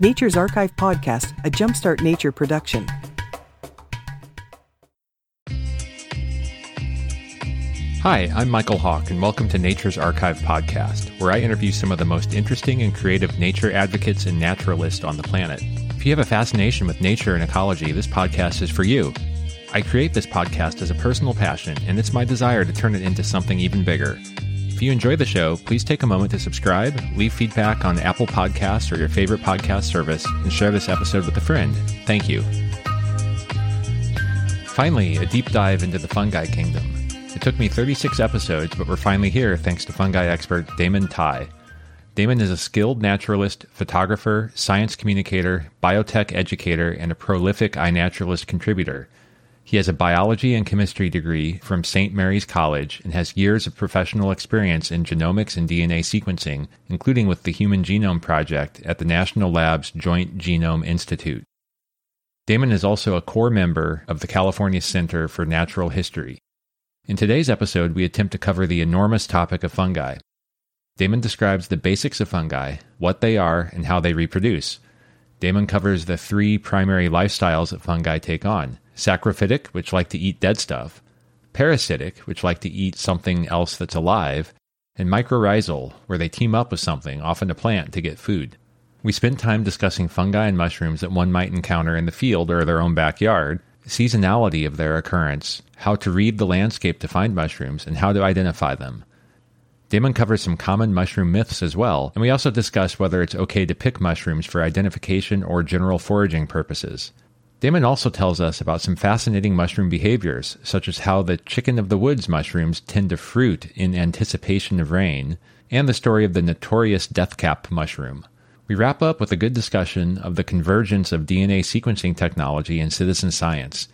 Nature's Archive Podcast, a Jumpstart Nature production. Hi, I'm Michael Hawk, and welcome to Nature's Archive Podcast, where I interview some of the most interesting and creative nature advocates and naturalists on the planet. If you have a fascination with nature and ecology, this podcast is for you. I create this podcast as a personal passion, and it's my desire to turn it into something even bigger. If you enjoy the show, please take a moment to subscribe, leave feedback on Apple Podcasts or your favorite podcast service, and share this episode with a friend. Thank you. Finally, a deep dive into the fungi kingdom. It took me 36 episodes, but we're finally here thanks to fungi expert Damon Tighe. Damon is a skilled naturalist, photographer, science communicator, biotech educator, and a prolific iNaturalist contributor. He has a biology and chemistry degree from St. Mary's College and has years of professional experience in genomics and DNA sequencing, including with the Human Genome Project at the National Labs Joint Genome Institute. Damon is also a core member of the California Center for Natural History. In today's episode, we attempt to cover the enormous topic of fungi. Damon describes the basics of fungi, what they are, and how they reproduce. Damon covers the three primary lifestyles that fungi take on saprophytic, which like to eat dead stuff, parasitic, which like to eat something else that's alive, and mycorrhizal, where they team up with something, often a plant, to get food. We spend time discussing fungi and mushrooms that one might encounter in the field or their own backyard, seasonality of their occurrence, how to read the landscape to find mushrooms, and how to identify them. Damon covers some common mushroom myths as well, and we also discuss whether it's okay to pick mushrooms for identification or general foraging purposes. Damon also tells us about some fascinating mushroom behaviors, such as how the chicken of the woods mushrooms tend to fruit in anticipation of rain, and the story of the notorious deathcap mushroom. We wrap up with a good discussion of the convergence of DNA sequencing technology and citizen science.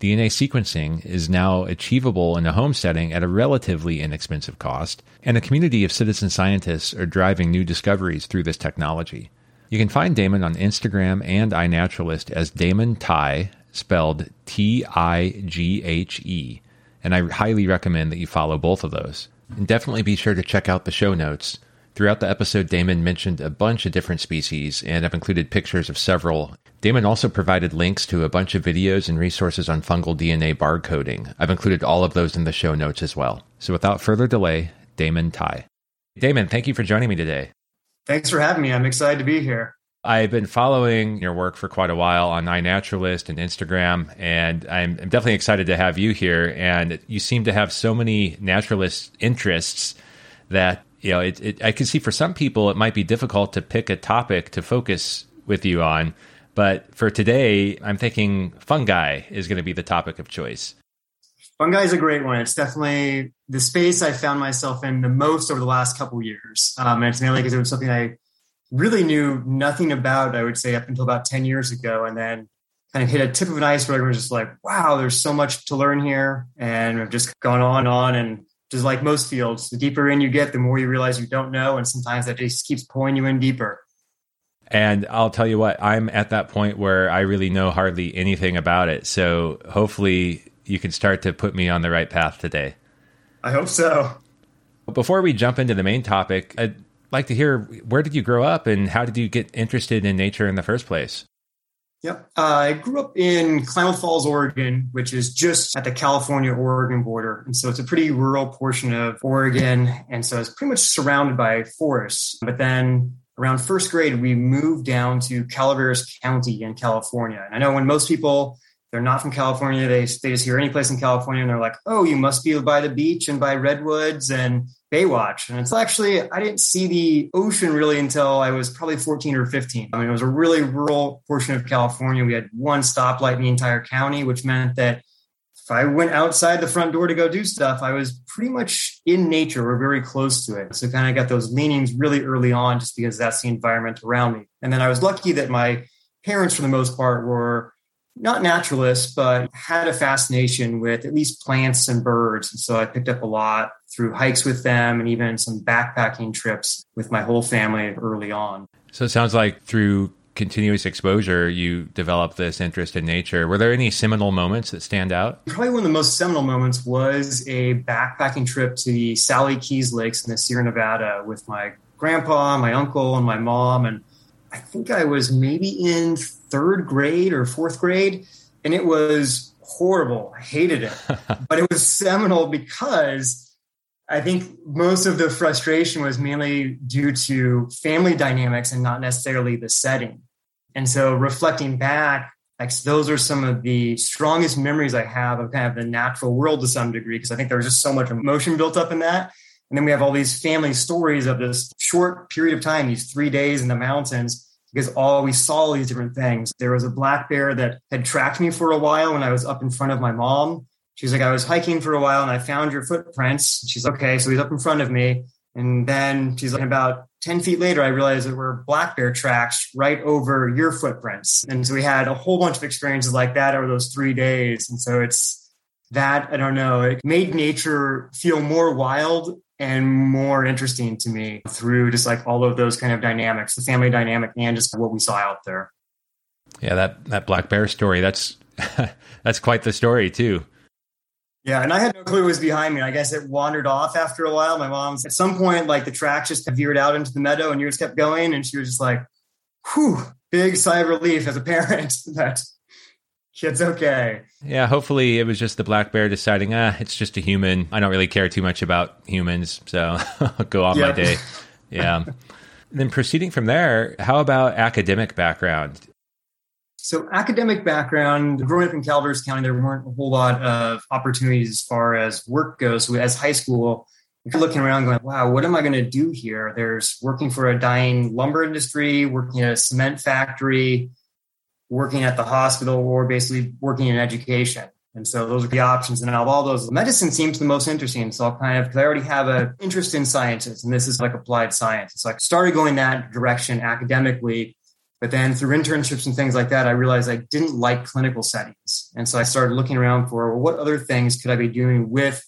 DNA sequencing is now achievable in a home setting at a relatively inexpensive cost, and a community of citizen scientists are driving new discoveries through this technology. You can find Damon on Instagram and iNaturalist as Damon Tighe, spelled T I G H E, and I highly recommend that you follow both of those. And definitely be sure to check out the show notes Throughout the episode, Damon mentioned a bunch of different species, and I've included pictures of several. Damon also provided links to a bunch of videos and resources on fungal DNA barcoding. I've included all of those in the show notes as well. So without further delay, Damon Tighe. Damon, thank you for joining me today. Thanks for having me. I'm excited to be here. I've been following your work for quite a while on iNaturalist and Instagram, and I'm, I'm definitely excited to have you here. And you seem to have so many naturalist interests that you know, it, it, I can see for some people it might be difficult to pick a topic to focus with you on. But for today, I'm thinking fungi is going to be the topic of choice. Fungi is a great one. It's definitely the space I found myself in the most over the last couple years. Um, and it's mainly because it was something I really knew nothing about, I would say, up until about 10 years ago. And then kind of hit a tip of an iceberg and was just like, wow, there's so much to learn here. And I've just gone on and on and just like most fields, the deeper in you get, the more you realize you don't know. And sometimes that just keeps pulling you in deeper. And I'll tell you what, I'm at that point where I really know hardly anything about it. So hopefully you can start to put me on the right path today. I hope so. Before we jump into the main topic, I'd like to hear where did you grow up and how did you get interested in nature in the first place? Yep. Uh, I grew up in Klamath Falls, Oregon, which is just at the California Oregon border. And so it's a pretty rural portion of Oregon. And so it's pretty much surrounded by forests. But then around first grade, we moved down to Calaveras County in California. And I know when most people they're not from California, they, they just hear any place in California and they're like, oh, you must be by the beach and by redwoods and Baywatch. And it's actually, I didn't see the ocean really until I was probably 14 or 15. I mean, it was a really rural portion of California. We had one stoplight in the entire county, which meant that if I went outside the front door to go do stuff, I was pretty much in nature or very close to it. So kind of got those leanings really early on just because that's the environment around me. And then I was lucky that my parents, for the most part, were not naturalists, but had a fascination with at least plants and birds. And so I picked up a lot through hikes with them and even some backpacking trips with my whole family early on. So it sounds like through continuous exposure, you developed this interest in nature. Were there any seminal moments that stand out? Probably one of the most seminal moments was a backpacking trip to the Sallie Keyes Lakes in the Sierra Nevada with my grandpa, my uncle, and my mom. And I think I was maybe in third grade or fourth grade, and it was horrible. I hated it, but it was seminal because I think most of the frustration was mainly due to family dynamics and not necessarily the setting. And so reflecting back, like those are some of the strongest memories I have of kind of the natural world to some degree, because I think there was just so much emotion built up in that. And then we have all these family stories of this short period of time, these three days in the mountains, because all we saw all these different things. There was a black bear that had tracked me for a while when I was up in front of my mom. She's like, I was hiking for a while and I found your footprints. She's like, okay. So he's up in front of me. And then she's like, about 10 feet later, I realized that were black bear tracks right over your footprints. And so we had a whole bunch of experiences like that over those three days. And so it's that, I don't know, it made nature feel more wild and more interesting to me through just like all of those kind of dynamics, the family dynamic and just what we saw out there. Yeah, that, that black bear story, that's, that's quite the story too. Yeah, and I had no clue it was behind me. I guess it wandered off after a while. My mom's at some point, like the track just veered out into the meadow and yours kept going. And she was just like, whew, big sigh of relief as a parent that kid's okay. Yeah, hopefully it was just the black bear deciding, ah, it's just a human. I don't really care too much about humans, so I'll go on yep. my day. Yeah. then proceeding from there, how about academic background? So, academic background, growing up in Calaveras County, there weren't a whole lot of opportunities as far as work goes. So, as high school, if you're looking around going, wow, what am I going to do here? There's working for a dying lumber industry, working at a cement factory, working at the hospital, or basically working in education. And so those are the options. And out of all those, medicine seems the most interesting. So I'll kind of, because I already have an interest in sciences, and this is like applied science. So I started going that direction academically but then through internships and things like that, I realized I didn't like clinical settings. And so I started looking around for well, what other things could I be doing with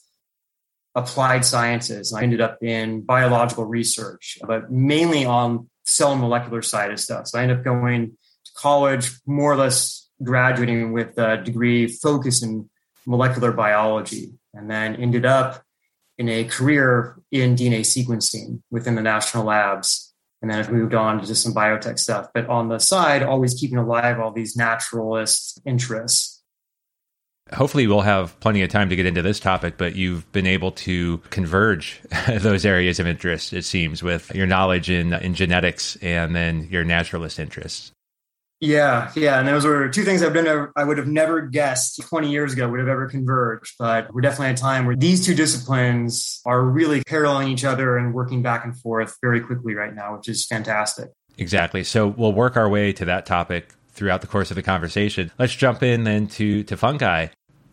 applied sciences. And I ended up in biological research, but mainly on cell and molecular side of stuff. So I ended up going college, more or less graduating with a degree focused in molecular biology, and then ended up in a career in DNA sequencing within the national labs and then I've moved on to some biotech stuff. But on the side, always keeping alive all these naturalist interests. Hopefully, we'll have plenty of time to get into this topic, but you've been able to converge those areas of interest, it seems, with your knowledge in, in genetics and then your naturalist interests. Yeah, yeah, and those were two things I've been I would have never guessed 20 years ago would have ever converged. But we're definitely at a time where these two disciplines are really paralleling each other and working back and forth very quickly right now, which is fantastic. Exactly. So we'll work our way to that topic throughout the course of the conversation. Let's jump in then to to fungi.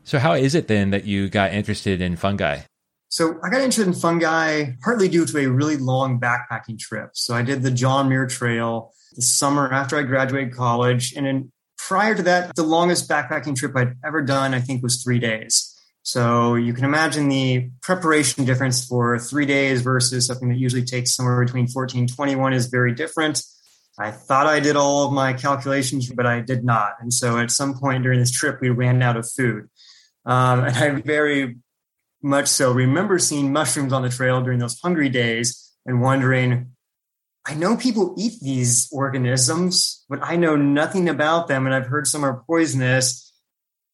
So how is it then that you got interested in fungi? So I got interested in fungi partly due to a really long backpacking trip. So I did the John Muir Trail the summer after I graduated college. And then prior to that, the longest backpacking trip I'd ever done, I think, was three days. So you can imagine the preparation difference for three days versus something that usually takes somewhere between 14 and 21 is very different. I thought I did all of my calculations, but I did not. And so at some point during this trip, we ran out of food. Um, and I very much so remember seeing mushrooms on the trail during those hungry days and wondering, I know people eat these organisms, but I know nothing about them. And I've heard some are poisonous.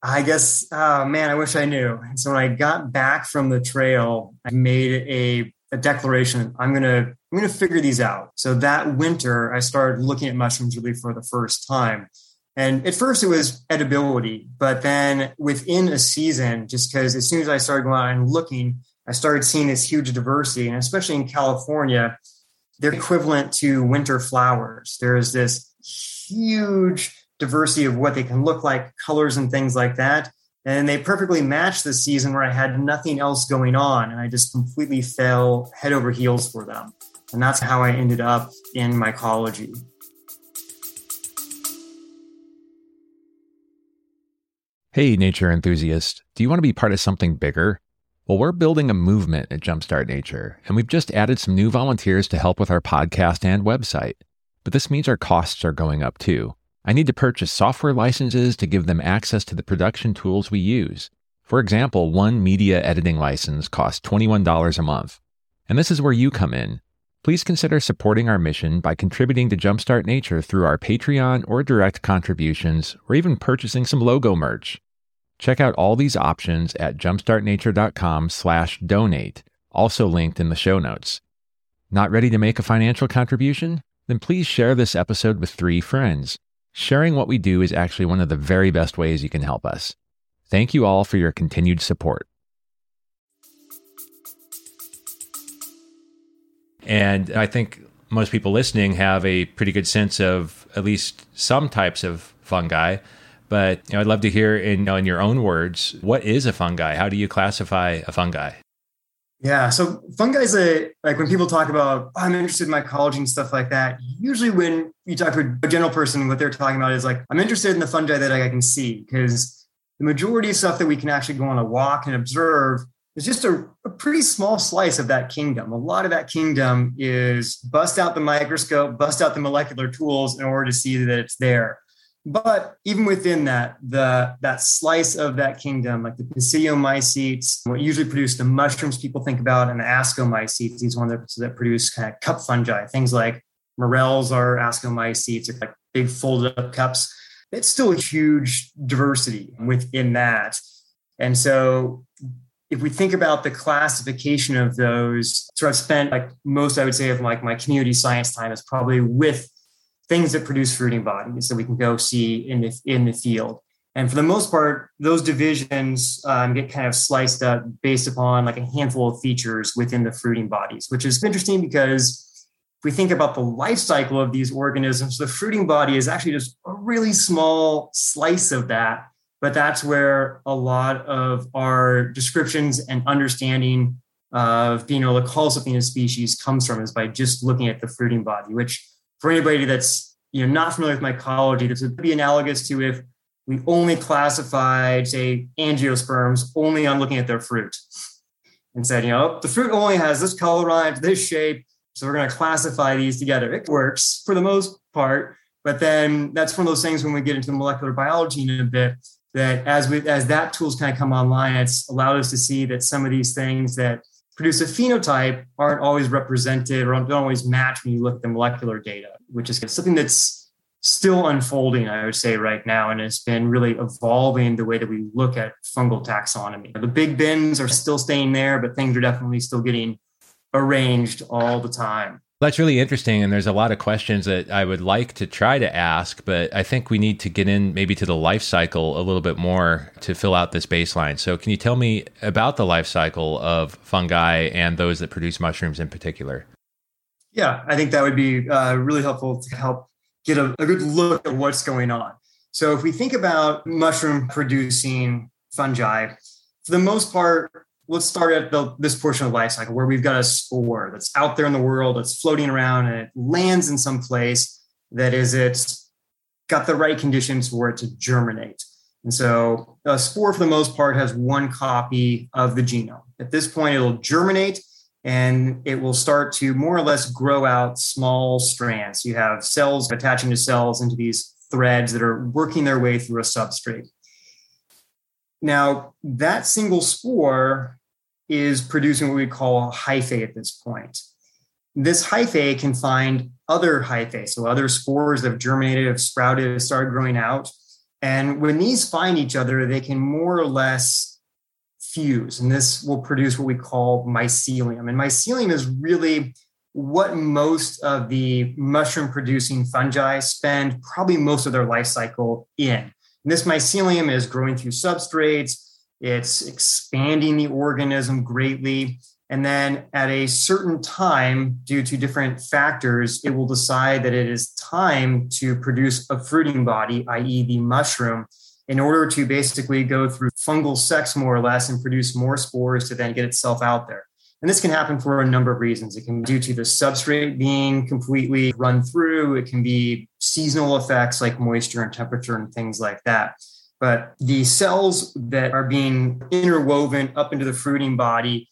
I guess, oh man, I wish I knew. And so when I got back from the trail, I made a, a declaration. I'm to, I'm to figure these out. So that winter, I started looking at mushrooms really for the first time. And at first it was edibility, but then within a season, just because as soon as I started going out and looking, I started seeing this huge diversity. And especially in California, they're equivalent to winter flowers. There is this huge diversity of what they can look like, colors and things like that. And they perfectly matched the season where I had nothing else going on. And I just completely fell head over heels for them. And that's how I ended up in mycology. Hey, nature enthusiast. Do you want to be part of something bigger? Well, we're building a movement at Jumpstart Nature, and we've just added some new volunteers to help with our podcast and website. But this means our costs are going up too. I need to purchase software licenses to give them access to the production tools we use. For example, one media editing license costs $21 a month. And this is where you come in. please consider supporting our mission by contributing to Jumpstart Nature through our Patreon or direct contributions, or even purchasing some logo merch. Check out all these options at jumpstartnature.com/donate, also linked in the show notes. Not ready to make a financial contribution? Then please share this episode with 3 friends. Sharing what we do is actually one of the very best ways you can help us. Thank you all for your continued support. And I think most people listening have a pretty good sense of at least some types of fungi. But you know, I'd love to hear in, you know, in your own words, what is a fungi? How do you classify a fungi? Yeah, so fungi is a like when people talk about oh, I'm interested in mycology and stuff like that. Usually, when you talk to a general person, what they're talking about is like I'm interested in the fungi that I can see because the majority of stuff that we can actually go on a walk and observe is just a, a, pretty small slice of that kingdom. A lot of that kingdom is bust out the microscope, bust out the molecular tools in order to see that it's there. But even within that, the that slice of that kingdom, like the Basidiomycetes, what usually produce the mushrooms people think about, and the Ascomycetes, these ones that, produce kind of cup fungi, things like morels are Ascomycetes, or like big folded up cups. It's still a huge diversity within that. And so if we think about the classification of those, so I've spent like most, I would say, of like my community science time is probably with things that produce fruiting bodies that we can go see in the in the field. And for the most part, those divisions um, get kind of sliced up based upon like a handful of features within the fruiting bodies, which is interesting because if we think about the life cycle of these organisms, the fruiting body is actually just a really small slice of that but that's where a lot of our descriptions and understanding of being able to call something a species comes from is by just looking at the fruiting body which for anybody that's you know not familiar with mycology this would be analogous to if we only classified say angiosperms only on looking at their fruit and said you know oh, the fruit only has this color on it this shape so we're going to classify these together. It works for the most part but then that's one of those things when we get into the molecular biology in a bit that as we as that tools kind of come online, it's allowed us to see that some of these things that produce a phenotype aren't always represented or don't always match when you look at the molecular data, which is something that's still unfolding, I would say, right now. And it's been really evolving the way that we look at fungal taxonomy. The big bins are still staying there, but things are definitely still getting arranged all the time. That's really interesting. And there's a lot of questions that I would like to try to ask, but I think we need to get in maybe to the life cycle a little bit more to fill out this baseline. So, can you tell me about the life cycle of fungi and those that produce mushrooms in particular? Yeah, I think that would be uh, really helpful to help get a, a good look at what's going on. So, if we think about mushroom producing fungi, for the most part, let's start at the, this portion of life cycle where we've got a spore that's out there in the world, it's floating around, and it lands in some place that is it's got the right conditions for it to germinate. And so a spore, for the most part, has one copy of the genome. At this point, it'll germinate and it will start to more or less grow out small strands. You have cells attaching to cells into these threads that are working their way through a substrate. Now, that single spore is producing what we call hyphae at this point. This hyphae can find other hyphae, so other spores that have germinated, have sprouted, have started growing out. And when these find each other, they can more or less fuse, and this will produce what we call mycelium. And mycelium is really what most of the mushroom producing fungi spend probably most of their life cycle in. And this mycelium is growing through substrates, it's expanding the organism greatly. And then at a certain time, due to different factors, it will decide that it is time to produce a fruiting body, i.e., the mushroom, in order to basically go through fungal sex more or less and produce more spores to then get itself out there. And this can happen for a number of reasons. It can be due to the substrate being completely run through. It can be seasonal effects like moisture and temperature and things like that. But the cells that are being interwoven up into the fruiting body,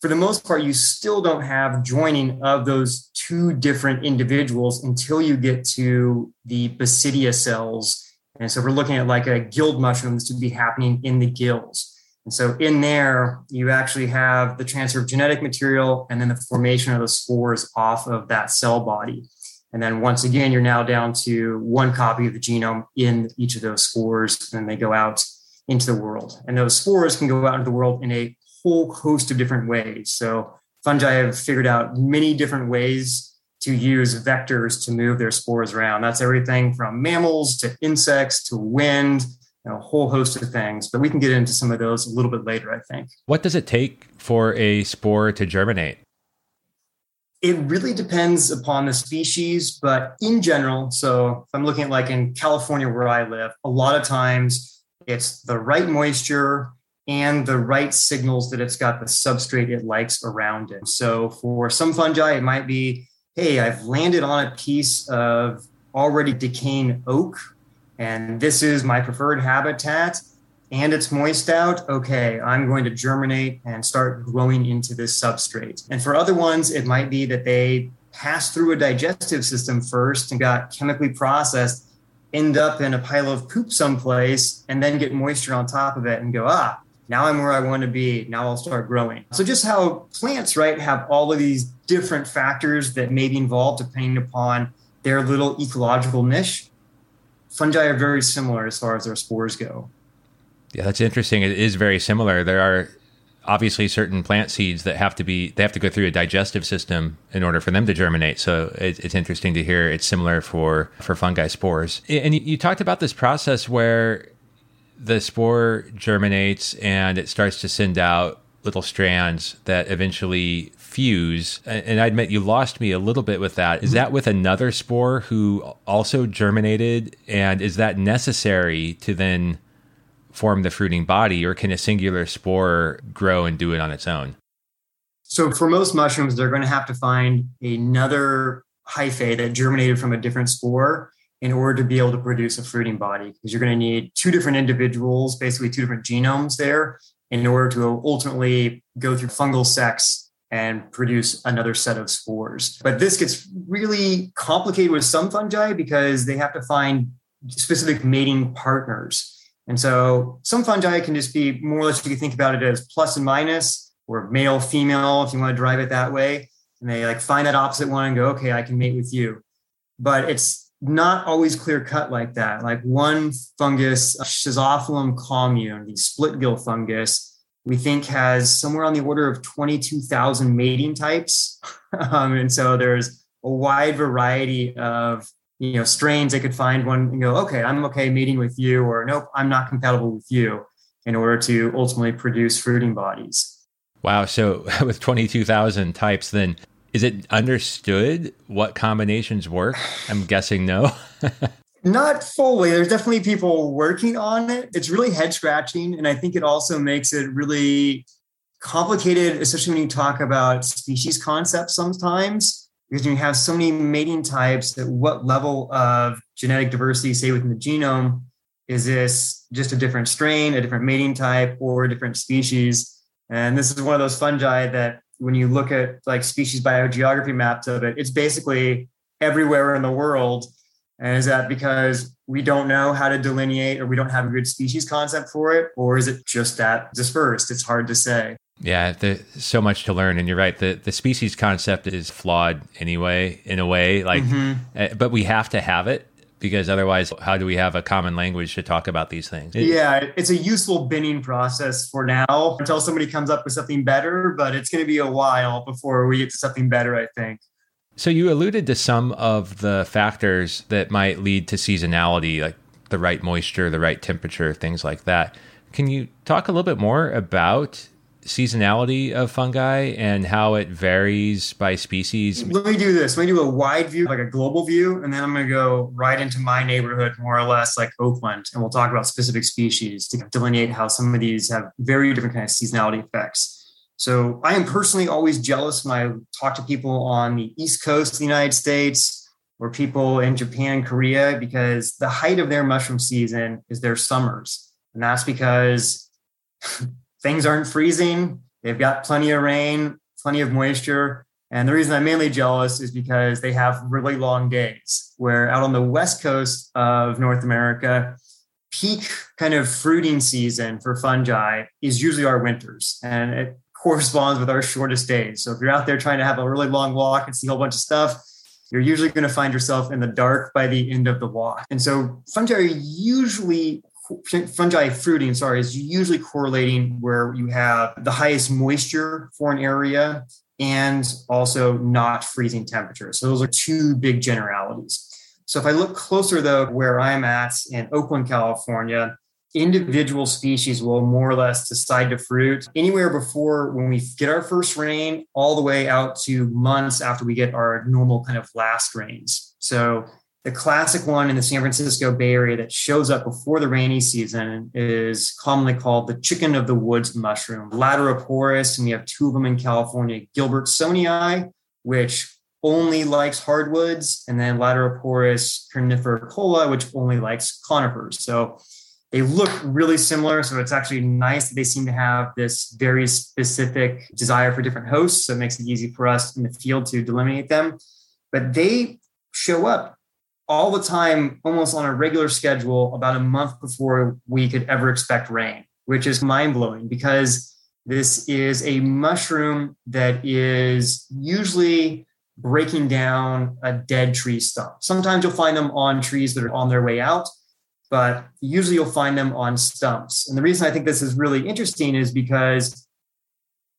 for the most part, you still don't have joining of those two different individuals until you get to the basidia cells. And so we're looking at like a gilled mushroom, this would be happening in the gills. And so in there, you actually have the transfer of genetic material and then the formation of the spores off of that cell body. And then once again, you're now down to one copy of the genome in each of those spores, and they go out into the world. And those spores can go out into the world in a whole host of different ways. So fungi have figured out many different ways to use vectors to move their spores around. That's everything from mammals to insects to wind a whole host of things. But we can get into some of those a little bit later, I think. What does it take for a spore to germinate? It really depends upon the species, but in general, so if I'm looking at like in California where I live, a lot of times it's the right moisture and the right signals that it's got the substrate it likes around it. So for some fungi, it might be, hey, I've landed on a piece of already decaying oak and this is my preferred habitat and it's moist out, okay, I'm going to germinate and start growing into this substrate. And for other ones, it might be that they pass through a digestive system first and got chemically processed, end up in a pile of poop someplace, and then get moisture on top of it and go, ah, now I'm where I want to be. Now I'll start growing. So just how plants, right, have all of these different factors that may be involved depending upon their little ecological niche fungi are very similar as far as their spores go. Yeah, that's interesting. It is very similar. There are obviously certain plant seeds that have to be they have to go through a digestive system in order for them to germinate. So it, it's interesting to hear it's similar for for fungi spores. And you, you talked about this process where the spore germinates and it starts to send out little strands that eventually fuse. And I admit you lost me a little bit with that. Is that with another spore who also germinated? And is that necessary to then form the fruiting body, or can a singular spore grow and do it on its own? So, for most mushrooms, they're going to have to find another hyphae that germinated from a different spore in order to be able to produce a fruiting body because you're going to need two different individuals, basically two different genomes there, in order to ultimately go through fungal sex and produce another set of spores. But this gets really complicated with some fungi because they have to find specific mating partners. And so some fungi can just be more or less, you can think about it as plus and minus or male, female, if you want to drive it that way. And they like find that opposite one and go, okay, I can mate with you. But it's not always clear cut like that. Like one fungus, Schizophyllum commune, the split gill fungus, we think has somewhere on the order of 22,000 mating types. um, and so there's a wide variety of you know strains they could find one and go, okay, I'm okay mating with you, or nope, I'm not compatible with you, in order to ultimately produce fruiting bodies. Wow. So with 22,000 types, then is it understood what combinations work? I'm guessing no. Not fully. There's definitely people working on it. It's really head scratching. And I think it also makes it really complicated, especially when you talk about species concepts sometimes, because you have so many mating types at what level of genetic diversity, say within the genome, is this just a different strain, a different mating type, or a different species? And this is one of those fungi that when you look at like species biogeography maps of it, it's basically everywhere in the world and is that because we don't know how to delineate or we don't have a good species concept for it? Or is it just that dispersed? It's hard to say. Yeah, there's so much to learn. And you're right. The, the species concept is flawed anyway, in a way. Like, mm-hmm. uh, but we have to have it because otherwise, how do we have a common language to talk about these things? It, yeah, it's a useful binning process for now until somebody comes up with something better, but it's going to be a while before we get to something better, I think. So you alluded to some of the factors that might lead to seasonality, like the right moisture, the right temperature, things like that. Can you talk a little bit more about seasonality of fungi and how it varies by species? Let me do this. Let me do a wide view, like a global view, and then I'm going to go right into my neighborhood, more or less like Oakland, and we'll talk about specific species to delineate how some of these have very different kind of seasonality effects. So I am personally always jealous when I talk to people on the East Coast of the United States or people in Japan, Korea, because the height of their mushroom season is their summers. And that's because things aren't freezing. They've got plenty of rain, plenty of moisture. And the reason I'm mainly jealous is because they have really long days, where out on the West Coast of North America, peak kind of fruiting season for fungi is usually our winters. And it corresponds with our shortest days. So if you're out there trying to have a really long walk and see a whole bunch of stuff, you're usually going to find yourself in the dark by the end of the walk. And so fungi are usually fungi fruiting, sorry, is usually correlating where you have the highest moisture for an area and also not freezing temperatures. So those are two big generalities. So if I look closer though, where I'm at in Oakland, California, individual species will more or less decide to fruit anywhere before when we get our first rain all the way out to months after we get our normal kind of last rains. So the classic one in the San Francisco Bay Area that shows up before the rainy season is commonly called the chicken of the woods mushroom, Laetiporus, and we have two of them in California, Gilbertsonii, which only likes hardwoods, and then Laetiporus conifericola, which only likes conifers. So they look really similar. So it's actually nice that they seem to have this very specific desire for different hosts. So it makes it easy for us in the field to delineate them. But they show up all the time, almost on a regular schedule, about a month before we could ever expect rain, which is mind blowing because this is a mushroom that is usually breaking down a dead tree stump. Sometimes you'll find them on trees that are on their way out but usually you'll find them on stumps. And the reason I think this is really interesting is because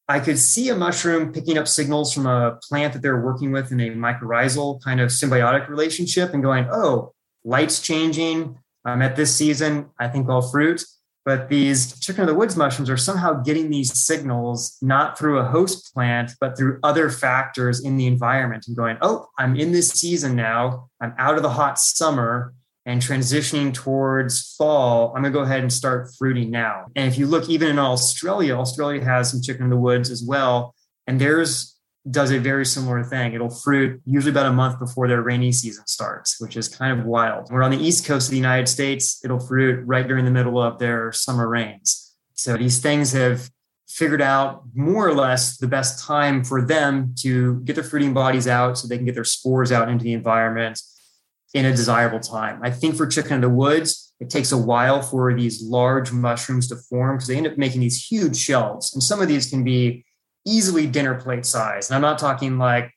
I could see a mushroom picking up signals from a plant that they're working with in a mycorrhizal kind of symbiotic relationship and going, oh, light's changing. I'm at this season. I think I'll fruit. But these chicken of the woods mushrooms are somehow getting these signals not through a host plant, but through other factors in the environment and going, oh, I'm in this season now. I'm out of the hot summer and transitioning towards fall, I'm going to go ahead and start fruiting now. And if you look even in Australia, Australia has some chicken in the woods as well. And theirs does a very similar thing. It'll fruit usually about a month before their rainy season starts, which is kind of wild. We're on the east coast of the United States. It'll fruit right during the middle of their summer rains. So these things have figured out more or less the best time for them to get their fruiting bodies out so they can get their spores out into the environment in a desirable time. I think for chicken in the woods, it takes a while for these large mushrooms to form because they end up making these huge shells. And some of these can be easily dinner plate size. And I'm not talking like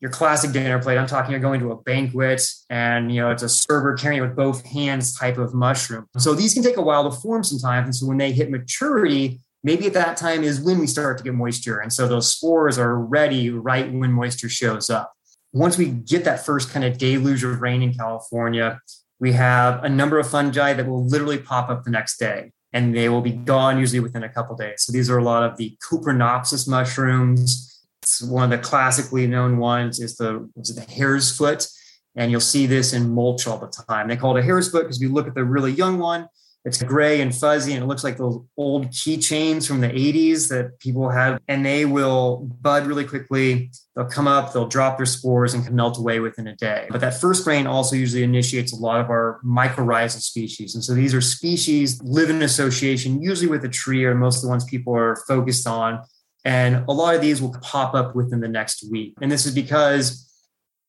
your classic dinner plate. I'm talking you're going to a banquet and you know it's a server carrying it with both hands type of mushroom. So these can take a while to form sometimes. And so when they hit maturity, maybe at that time is when we start to get moisture. And so those spores are ready right when moisture shows up once we get that first kind of deluge of rain in California, we have a number of fungi that will literally pop up the next day and they will be gone usually within a couple days. So these are a lot of the Coprinopsis mushrooms. It's one of the classically known ones is the, is the hare's foot. And you'll see this in mulch all the time. They call it a hare's foot because we look at the really young one, it's gray and fuzzy, and it looks like those old keychains from the 80s that people had. And they will bud really quickly. They'll come up, they'll drop their spores, and can melt away within a day. But that first rain also usually initiates a lot of our mycorrhizal species. And so these are species live in association, usually with a tree, or most of the ones people are focused on. And a lot of these will pop up within the next week. And this is because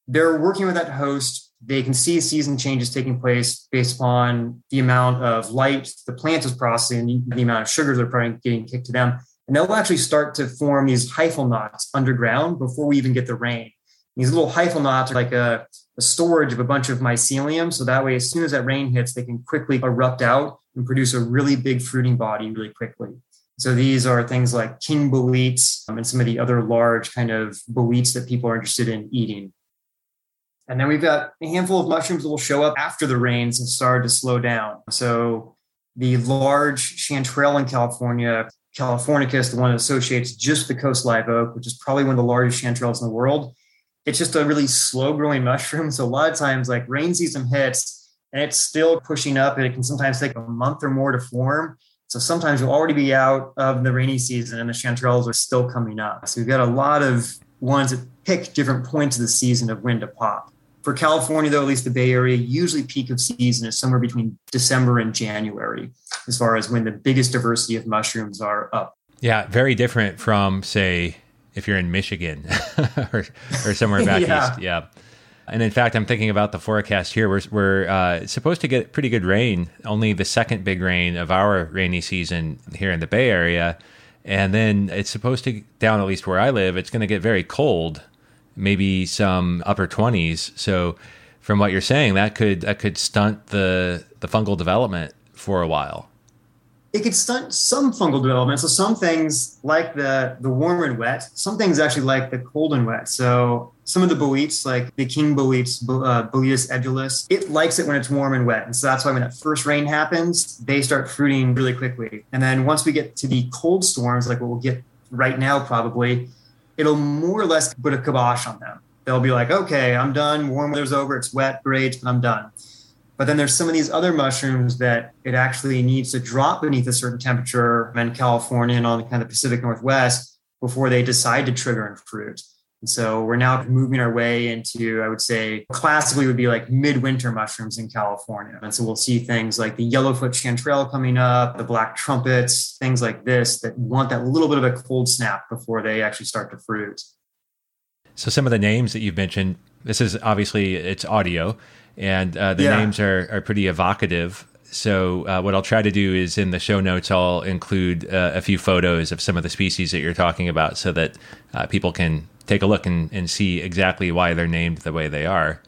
they're working with that host they can see season changes taking place based upon the amount of light the plant is processing the amount of sugars that are probably getting kicked to them. And they'll actually start to form these hyphal knots underground before we even get the rain. These little hyphal knots are like a, a storage of a bunch of mycelium. So that way, as soon as that rain hits, they can quickly erupt out and produce a really big fruiting body really quickly. So these are things like king boletes um, and some of the other large kind of boletes that people are interested in eating. And then we've got a handful of mushrooms that will show up after the rains have started to slow down. So the large chanterelle in California, Californicus, the one that associates just the coast live oak, which is probably one of the largest chanterelles in the world. It's just a really slow growing mushroom. So a lot of times, like rain season hits and it's still pushing up, and it can sometimes take a month or more to form. So sometimes you'll already be out of the rainy season and the chanterelles are still coming up. So we've got a lot of ones that pick different points of the season of when to pop. For California, though, at least the Bay Area, usually peak of season is somewhere between December and January, as far as when the biggest diversity of mushrooms are up. Yeah, very different from, say, if you're in Michigan or, or somewhere back yeah. east. Yeah. And in fact, I'm thinking about the forecast here. We're, we're uh, supposed to get pretty good rain, only the second big rain of our rainy season here in the Bay Area. And then it's supposed to, down at least where I live, it's going to get very cold, maybe some upper 20s. So, from what you're saying, that could that could stunt the the fungal development for a while it could stunt some fungal development. So some things like the the warm and wet, some things actually like the cold and wet. So some of the boletes, like the king boletes, uh, Boletus edulis, it likes it when it's warm and wet. And so that's why when that first rain happens, they start fruiting really quickly. And then once we get to the cold storms, like what we'll get right now probably, it'll more or less put a kibosh on them. They'll be like, okay, I'm done. Warm weather's over. It's wet. Great. but I'm done. But then there's some of these other mushrooms that it actually needs to drop beneath a certain temperature in California and on the kind of Pacific Northwest before they decide to trigger and fruit. And so we're now moving our way into, I would say, classically would be like midwinter mushrooms in California. And so we'll see things like the yellowfoot chanterelle coming up, the black trumpets, things like this that want that little bit of a cold snap before they actually start to fruit. So some of the names that you've mentioned, this is obviously it's audio, and uh, the yeah. names are, are pretty evocative. So uh, what I'll try to do is in the show notes I'll include uh, a few photos of some of the species that you're talking about, so that uh, people can take a look and, and see exactly why they're named the way they are.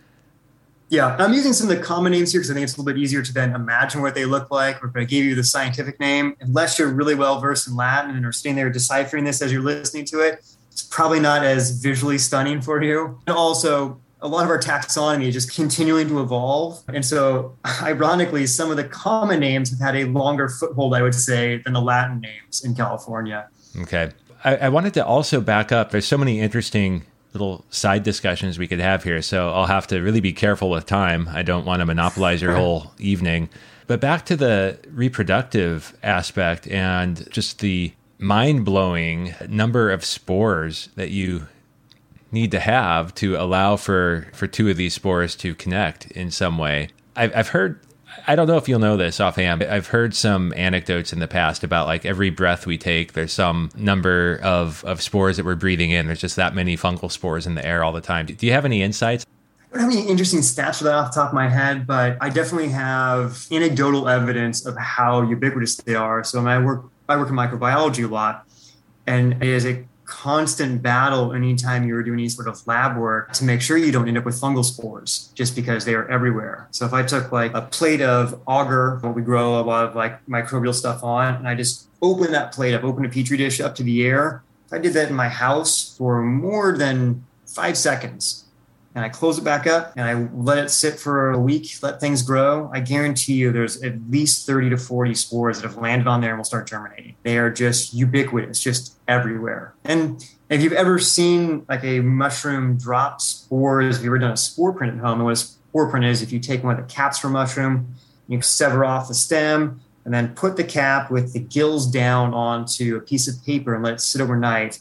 Yeah, I'm using some of the common names here because I think it's a little bit easier to then imagine what they look like. If I gave you the scientific name, unless you're really well versed in Latin and are staying there deciphering this as you're listening to it, it's probably not as visually stunning for you. And also, a lot of our taxonomy is just continuing to evolve. And so, ironically, some of the common names have had a longer foothold, I would say, than the Latin names in California. Okay. I, I wanted to also back up. There's so many interesting little side discussions we could have here. So I'll have to really be careful with time. I don't want to monopolize your whole evening. But back to the reproductive aspect and just the mind blowing number of spores that you need to have to allow for for two of these spores to connect in some way. I've, I've heard. I don't know if you'll know this offhand. But I've heard some anecdotes in the past about like every breath we take, there's some number of, of spores that we're breathing in. There's just that many fungal spores in the air all the time. Do you have any insights? I don't have any interesting stats for that off the top of my head, but I definitely have anecdotal evidence of how ubiquitous they are. So I work I work in microbiology a lot, and as a constant battle anytime you were doing any sort of lab work to make sure you don't end up with fungal spores just because they are everywhere. So if I took like a plate of agar, what we grow a lot of like microbial stuff on, and I just open that plate up, open a petri dish up to the air, I did that in my house for more than five seconds, and I close it back up and I let it sit for a week, let things grow, I guarantee you there's at least 30 to 40 spores that have landed on there and will start germinating. They are just ubiquitous, just everywhere. And if you've ever seen like a mushroom drop spores, if you've ever done a spore print at home, and what a spore print is, if you take one of the caps from a mushroom, you sever off the stem and then put the cap with the gills down onto a piece of paper and let it sit overnight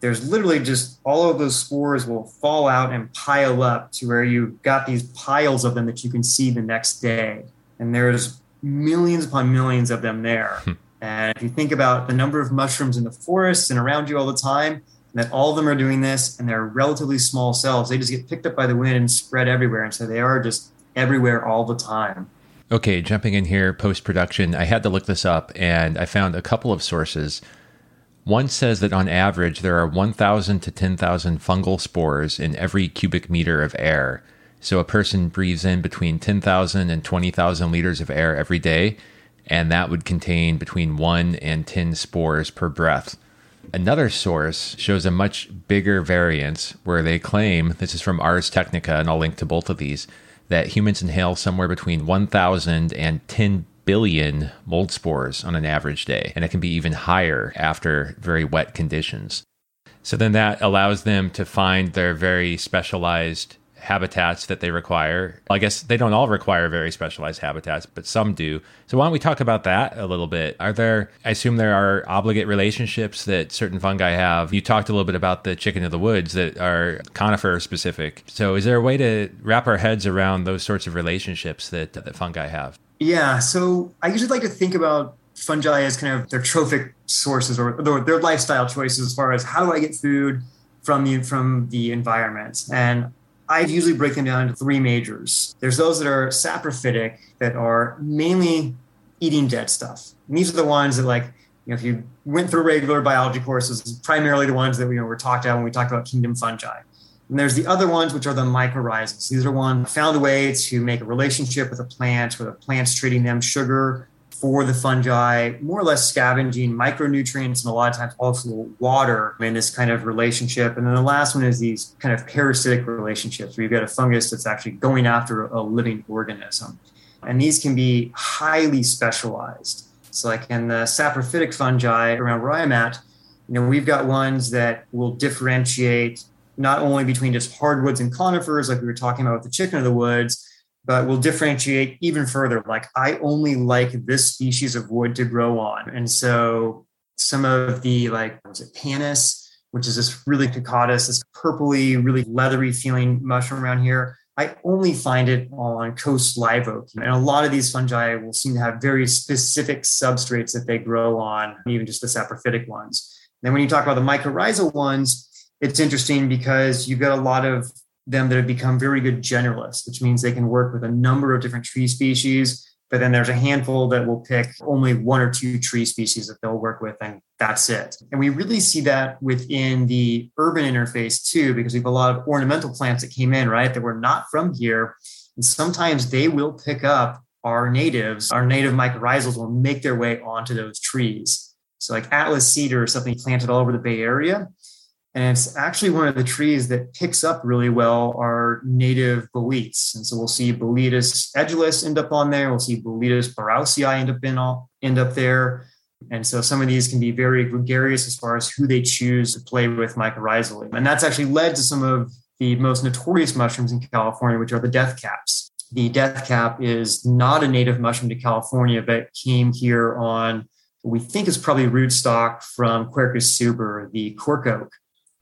there's literally just all of those spores will fall out and pile up to where you've got these piles of them that you can see the next day. And there's millions upon millions of them there. Hmm. And if you think about the number of mushrooms in the forests and around you all the time, that all of them are doing this and they're relatively small cells, they just get picked up by the wind and spread everywhere. And so they are just everywhere all the time. Okay, jumping in here post production, I had to look this up and I found a couple of sources. One says that on average, there are 1,000 to 10,000 fungal spores in every cubic meter of air. So a person breathes in between 10,000 and 20,000 liters of air every day, and that would contain between 1 and 10 spores per breath. Another source shows a much bigger variance where they claim this is from Ars Technica, and I'll link to both of these that humans inhale somewhere between 1,000 and 10 billion mold spores on an average day, and it can be even higher after very wet conditions. So then that allows them to find their very specialized habitats that they require. I guess they don't all require very specialized habitats, but some do. So why don't we talk about that a little bit? Are there I assume there are obligate relationships that certain fungi have. You talked a little bit about the chicken of the woods that are conifer specific. So is there a way to wrap our heads around those sorts of relationships that that fungi have? Yeah. So I usually like to think about fungi as kind of their trophic sources or their lifestyle choices as far as how do I get food from the from the environment. And I usually break them down into three majors. There's those that are saprophytic that are mainly eating dead stuff. And these are the ones that like, you know, if you went through regular biology courses, primarily the ones that we you know, were talked about when we talked about kingdom fungi. And there's the other ones, which are the mycorrhizals. These are ones found a way to make a relationship with a plant, where the plant's treating them sugar for the fungi, more or less scavenging micronutrients and a lot of times also water in this kind of relationship. And then the last one is these kind of parasitic relationships where you've got a fungus that's actually going after a living organism. And these can be highly specialized. So, like in the saprophytic fungi around where I'm at, you know, we've got ones that will differentiate not only between just hardwoods and conifers, like we were talking about with the chicken of the woods, but we'll differentiate even further. Like I only like this species of wood to grow on. And so some of the like, was it Panus, which is this really conchatus, this purpley, really leathery feeling mushroom around here. I only find it on coast live oak. And a lot of these fungi will seem to have very specific substrates that they grow on, even just the saprophytic ones. then when you talk about the mycorrhizal ones, it's interesting because you've got a lot of them that have become very good generalists, which means they can work with a number of different tree species. But then there's a handful that will pick only one or two tree species that they'll work with, and that's it. And we really see that within the urban interface too, because we have a lot of ornamental plants that came in, right, that were not from here. And sometimes they will pick up our natives, our native mycorrhizals will make their way onto those trees. So, like Atlas cedar is something planted all over the Bay Area. And it's actually one of the trees that picks up really well our native boletes. And so we'll see Boletus edulis end up on there. We'll see Boletus barrowsii end up in all, end up there. And so some of these can be very gregarious as far as who they choose to play with mycorrhizally. And that's actually led to some of the most notorious mushrooms in California, which are the death caps. The death cap is not a native mushroom to California, but came here on we think is probably rootstock from Quercus suber, the cork oak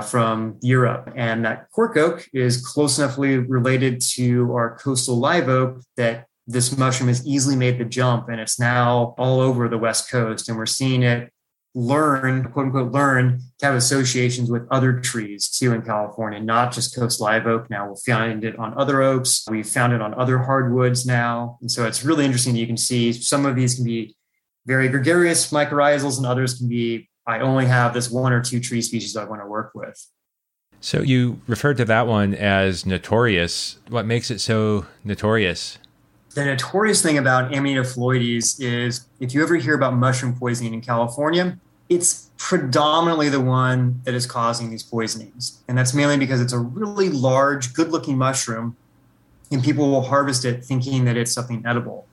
from Europe. And that cork oak is close enoughly related to our coastal live oak that this mushroom has easily made the jump and it's now all over the West Coast. And we're seeing it learn, quote unquote, learn to have associations with other trees too in California, not just coast live oak. Now we'll find it on other oaks. We've found it on other hardwoods now. And so it's really interesting. You can see some of these can be very gregarious mycorrhizals and others can be I only have this one or two tree species I want to work with. So you referred to that one as notorious. What makes it so notorious? The notorious thing about Amanita phalloides is if you ever hear about mushroom poisoning in California, it's predominantly the one that is causing these poisonings. And that's mainly because it's a really large, good looking mushroom, and people will harvest it thinking that it's something edible.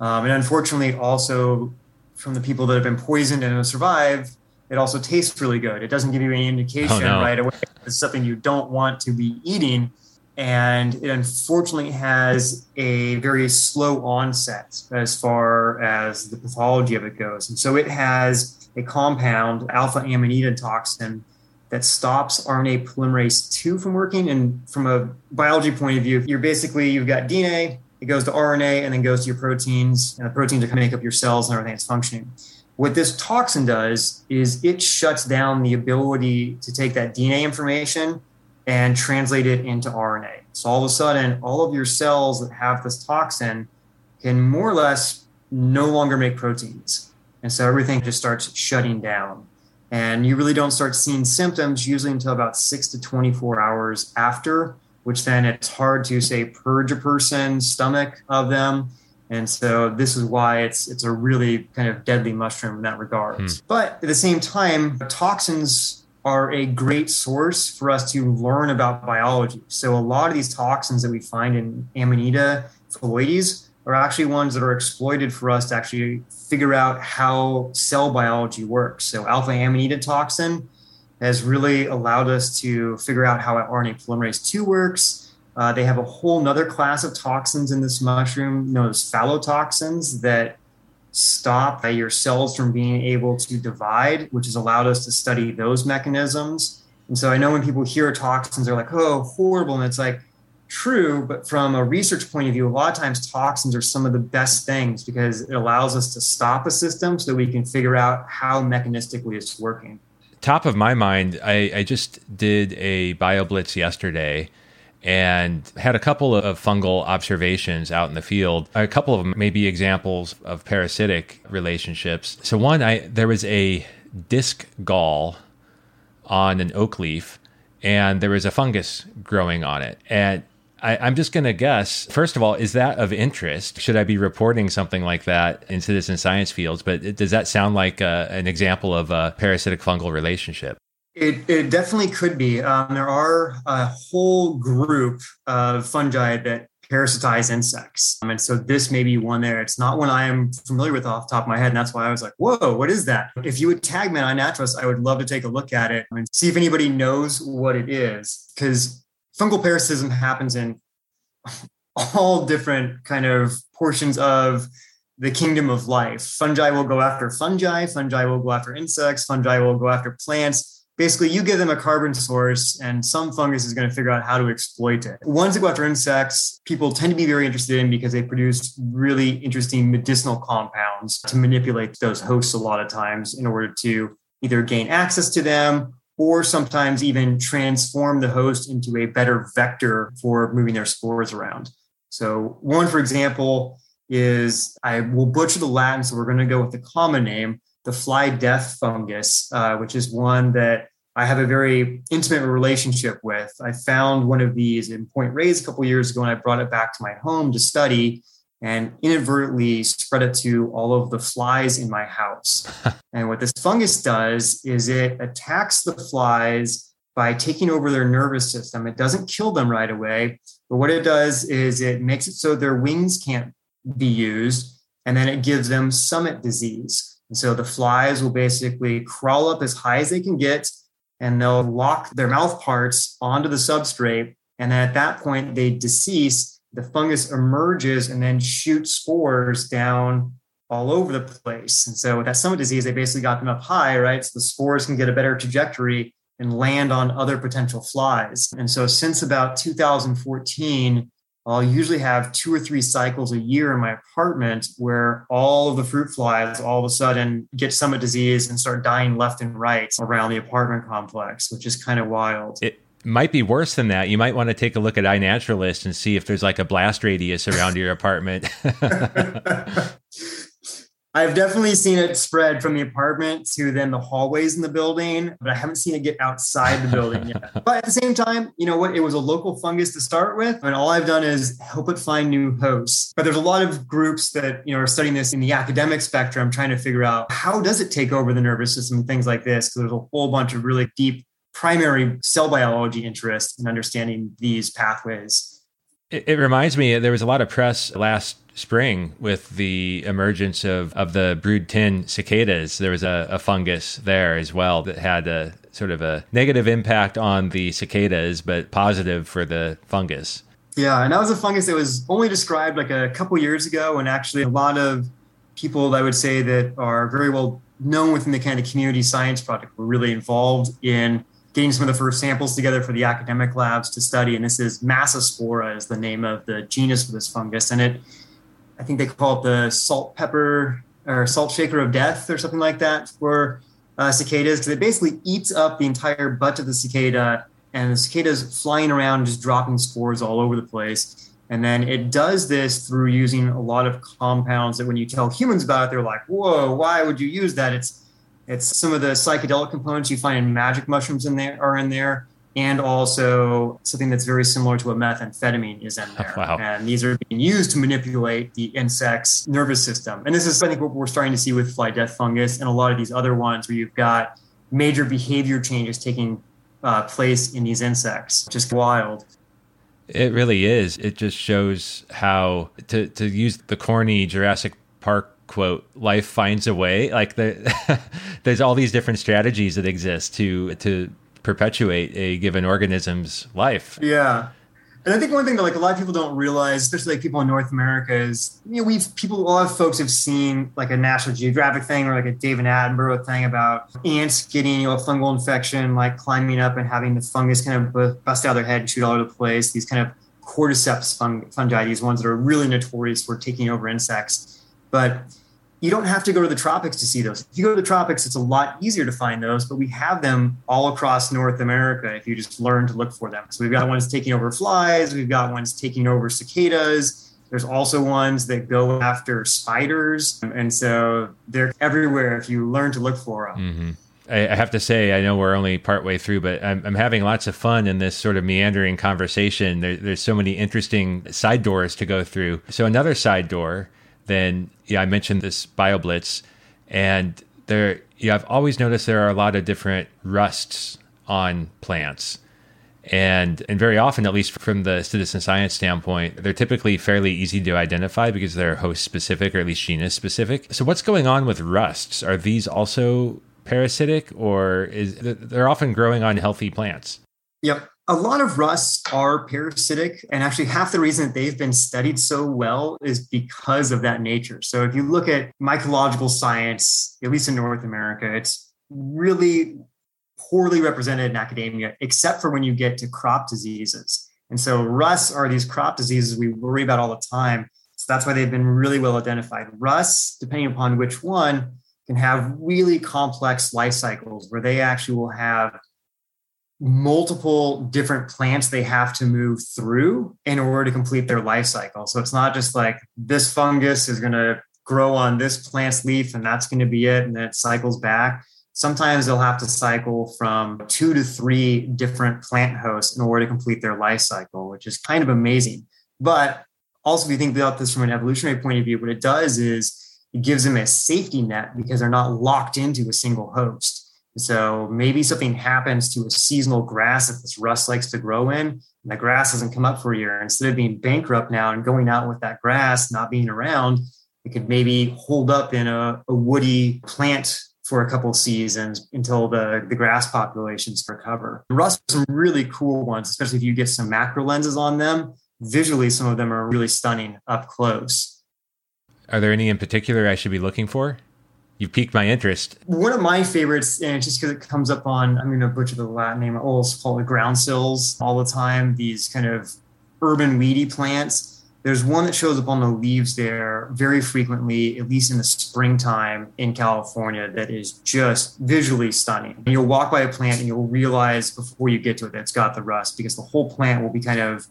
Um, and unfortunately, also from the people that have been poisoned and have survived, it also tastes really good. It doesn't give you any indication oh, no. right away. It's something you don't want to be eating. And it unfortunately has a very slow onset as far as the pathology of it goes. And so it has a compound, alpha amanita toxin, that stops RNA polymerase 2 from working. And from a biology point of view, you're basically, you've got DNA, it goes to RNA, and then goes to your proteins, and the proteins are going to make up your cells and everything that's functioning. What this toxin does is it shuts down the ability to take that DNA information and translate it into RNA. So all of a sudden, all of your cells that have this toxin can more or less no longer make proteins. And so everything just starts shutting down. And you really don't start seeing symptoms usually until about six to 24 hours after, which then it's hard to say purge a person's stomach of them and so this is why it's it's a really kind of deadly mushroom in that regard. Hmm. But at the same time, toxins are a great source for us to learn about biology. So a lot of these toxins that we find in Amanita phalloides are actually ones that are exploited for us to actually figure out how cell biology works. So alpha amanita toxin has really allowed us to figure out how RNA polymerase 2 works uh, they have a whole nother class of toxins in this mushroom, known as phallotoxins, that stop your cells from being able to divide, which has allowed us to study those mechanisms. And so I know when people hear toxins, they're like, oh, horrible. And it's like, true, but from a research point of view, a lot of times toxins are some of the best things because it allows us to stop a system so that we can figure out how mechanistically it's working. Top of my mind, I, I just did a BioBlitz yesterday and had a couple of fungal observations out in the field. A couple of them may be examples of parasitic relationships. So one, I there was a disc gall on an oak leaf, and there was a fungus growing on it, and I, am just going to guess. First of all, is that of interest? Should I be reporting something like that in citizen science fields? But does that sound like uh, an example of a parasitic fungal relationship? It, it definitely could be. Um, there are a whole group of fungi that parasitize insects. Um, and so this may be one there. It's not one I am familiar with off the top of my head. And that's why I was like, whoa, what is that? If you would tag me on iNaturalist, I would love to take a look at it and see if anybody knows what it is. Because fungal parasitism happens in all different kind of portions of the kingdom of life. Fungi will go after fungi, fungi will go after insects, fungi will go after plants basically you give them a carbon source and some fungus is going to figure out how to exploit it. Ones that go after insects, people tend to be very interested in because they produce really interesting medicinal compounds to manipulate those hosts a lot of times in order to either gain access to them or sometimes even transform the host into a better vector for moving their spores around. So, one, for example, is I will butcher the Latin, so we're going to go with the common name, the fly death fungus, uh, which is one that I have a very intimate relationship with. I found one of these in Point Reyes a couple years ago, and I brought it back to my home to study and inadvertently spread it to all of the flies in my house. and what this fungus does is it attacks the flies by taking over their nervous system. It doesn't kill them right away, but what it does is it makes it so their wings can't be used, and then it gives them summit disease. And so the flies will basically crawl up as high as they can get and they'll lock their mouth parts onto the substrate. And then at that point, they decease. The fungus emerges and then shoots spores down all over the place. And so with that summit disease, they basically got them up high, right? So the spores can get a better trajectory and land on other potential flies. And so since about 2014, I'll usually have two or three cycles a year in my apartment where all of the fruit flies all of a sudden get summit disease and start dying left and right around the apartment complex, which is kind of wild. It might be worse than that. You might want to take a look at iNaturalist and see if there's like a blast radius around your apartment. I've definitely seen it spread from the apartment to then the hallways in the building, but I haven't seen it get outside the building yet. but at the same time, you know what? It was a local fungus to start with, and all I've done is help it find new hosts. But there's a lot of groups that you know are studying this in the academic spectrum, trying to figure out how does it take over the nervous system and things like this. Because there's a whole bunch of really deep primary cell biology interest in understanding these pathways. It, it reminds me, there was a lot of press last spring with the emergence of, of the Brood X cicadas. There was a, a, fungus there as well that had a sort of a negative impact on the cicadas, but positive for the fungus. Yeah, and that was a fungus that was only described like a couple years ago, and actually a lot of people I would say that are very well known within the kind of community science project were really involved in getting some of the first samples together for the academic labs to study. And this is Massospora is the name of the genus for this fungus, and it I think they call it the salt pepper or salt shaker of death or something like that for uh, cicadas because it basically eats up the entire butt of the cicada and the cicadas flying around just dropping spores all over the place. And then it does this through using a lot of compounds that when you tell humans about it, they're like, whoa, why would you use that? It's it's some of the psychedelic components you find in magic mushrooms in there are in there and also something that's very similar to a methamphetamine is in there. Wow. And these are being used to manipulate the insect's nervous system. And this is, I think, what we're starting to see with fly death fungus and a lot of these other ones where you've got major behavior changes taking uh, place in these insects. Just wild. It really is. It just shows how, to, to use the corny Jurassic Park quote life finds a way like the, there's all these different strategies that exist to to perpetuate a given organism's life. Yeah. And I think one thing that like a lot of people don't realize, especially like people in North America, is you know we've people a lot of folks have seen like a National Geographic thing or like a David Attenborough thing about ants getting you know a fungal infection, like climbing up and having the fungus kind of bust out their head and shoot all over the place. These kind of cordyceps fungi, these ones that are really notorious for taking over insects. But you don't have to go to the tropics to see those. If you go to the tropics, it's a lot easier to find those, but we have them all across North America if you just learn to look for them. So we've got ones taking over flies, we've got ones taking over cicadas. There's also ones that go after spiders. And so they're everywhere if you learn to look for them. Mm-hmm. I, have to say, I know we're only partway through, but I'm, I'm, having lots of fun in this sort of meandering conversation. There, there's so many interesting side doors to go through. So another side door, then yeah, I mentioned this BioBlitz, and there, yeah, I've always noticed there are a lot of different rusts on plants. And and very often, at least from the citizen science standpoint, they're typically fairly easy to identify because they're host specific or at least genus specific. So what's going on with rusts? Are these also parasitic or is they're often growing on healthy plants? Yep. A lot of rusts are parasitic, and actually, half the reason that they've been studied so well is because of that nature. So, if you look at mycological science, at least in North America, it's really poorly represented in academia, except for when you get to crop diseases. And so, rusts are these crop diseases we worry about all the time. So, that's why they've been really well identified. Rusts, depending upon which one, can have really complex life cycles where they actually will have multiple different plants they have to move through in order to complete their life cycle. So it's not just like this fungus is going to grow on this plant's leaf and that's going to be it and then it cycles back. Sometimes they'll have to cycle from two to three different plant hosts in order to complete their life cycle, which is kind of amazing. But also, if you think about this from an evolutionary point of view, what it does is it gives them a safety net because they're not locked into a single host. So maybe something happens to a seasonal grass that this rust likes to grow in, and the grass doesn't come up for a year. Instead of being bankrupt now and going out with that grass not being around, it could maybe hold up in a, a woody plant for a couple seasons until the, the grass populations recover. Rust some really cool ones, especially if you get some macro lenses on them. Visually, some of them are really stunning up close. Are there any in particular I should be looking for? You piqued my interest. One of my favorites, and just because it comes up on, I'm going to butcher the Latin name, I'll call it groundsels all the time, these kind of urban weedy plants. There's one that shows up on the leaves there very frequently, at least in the springtime in California, that is just visually stunning. And you'll walk by a plant and you'll realize before you get to it that it's got the rust because the whole plant will be kind of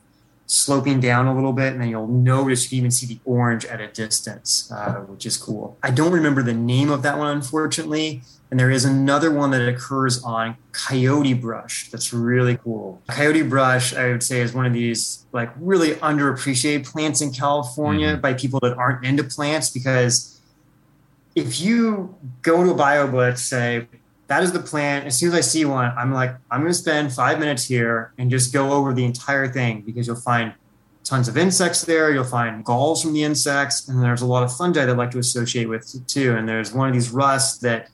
sloping down a little bit, and then you'll notice you can even see the orange at a distance, uh, which is cool. I don't remember the name of that one, unfortunately. And there is another one that occurs on coyote brush that's really cool. Coyote brush, I would say, is one of these like really underappreciated plants in California mm-hmm. by people that aren't into plants because if you go to a BioBlitz, say, that is the plan. As soon as I see one, I'm like, I'm going to spend five minutes here and just go over the entire thing because you'll find tons of insects there. You'll find galls from the insects, and there's a lot of fungi that like to associate with too. And there's one of these rusts that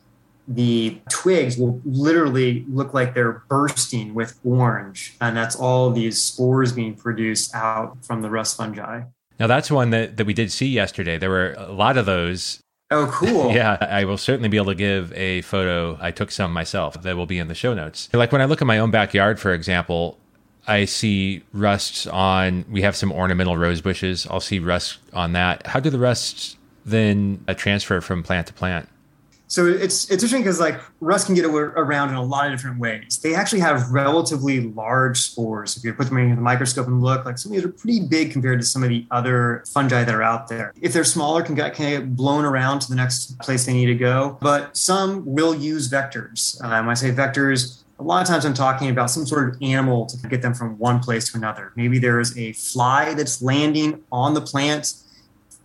the twigs will literally look like they're bursting with orange, and that's all these spores being produced out from the rust fungi. Now that's one that, that we did see yesterday. There were a lot of those Oh, cool. yeah, I will certainly be able to give a photo. I took some myself that will be in the show notes. Like when I look at my own backyard, for example, I see rusts on, we have some ornamental rose bushes. I'll see rust on that. How do the rusts then uh, transfer from plant to plant? So it's it's interesting because like rust can get around in a lot of different ways. They actually have relatively large spores. If you put them in the microscope and look, like some of these are pretty big compared to some of the other fungi that are out there. If they're smaller, can get, can get blown around to the next place they need to go. But some will use vectors. Um, when I say vectors, a lot of times I'm talking about some sort of animal to get them from one place to another. Maybe there is a fly that's landing on the plant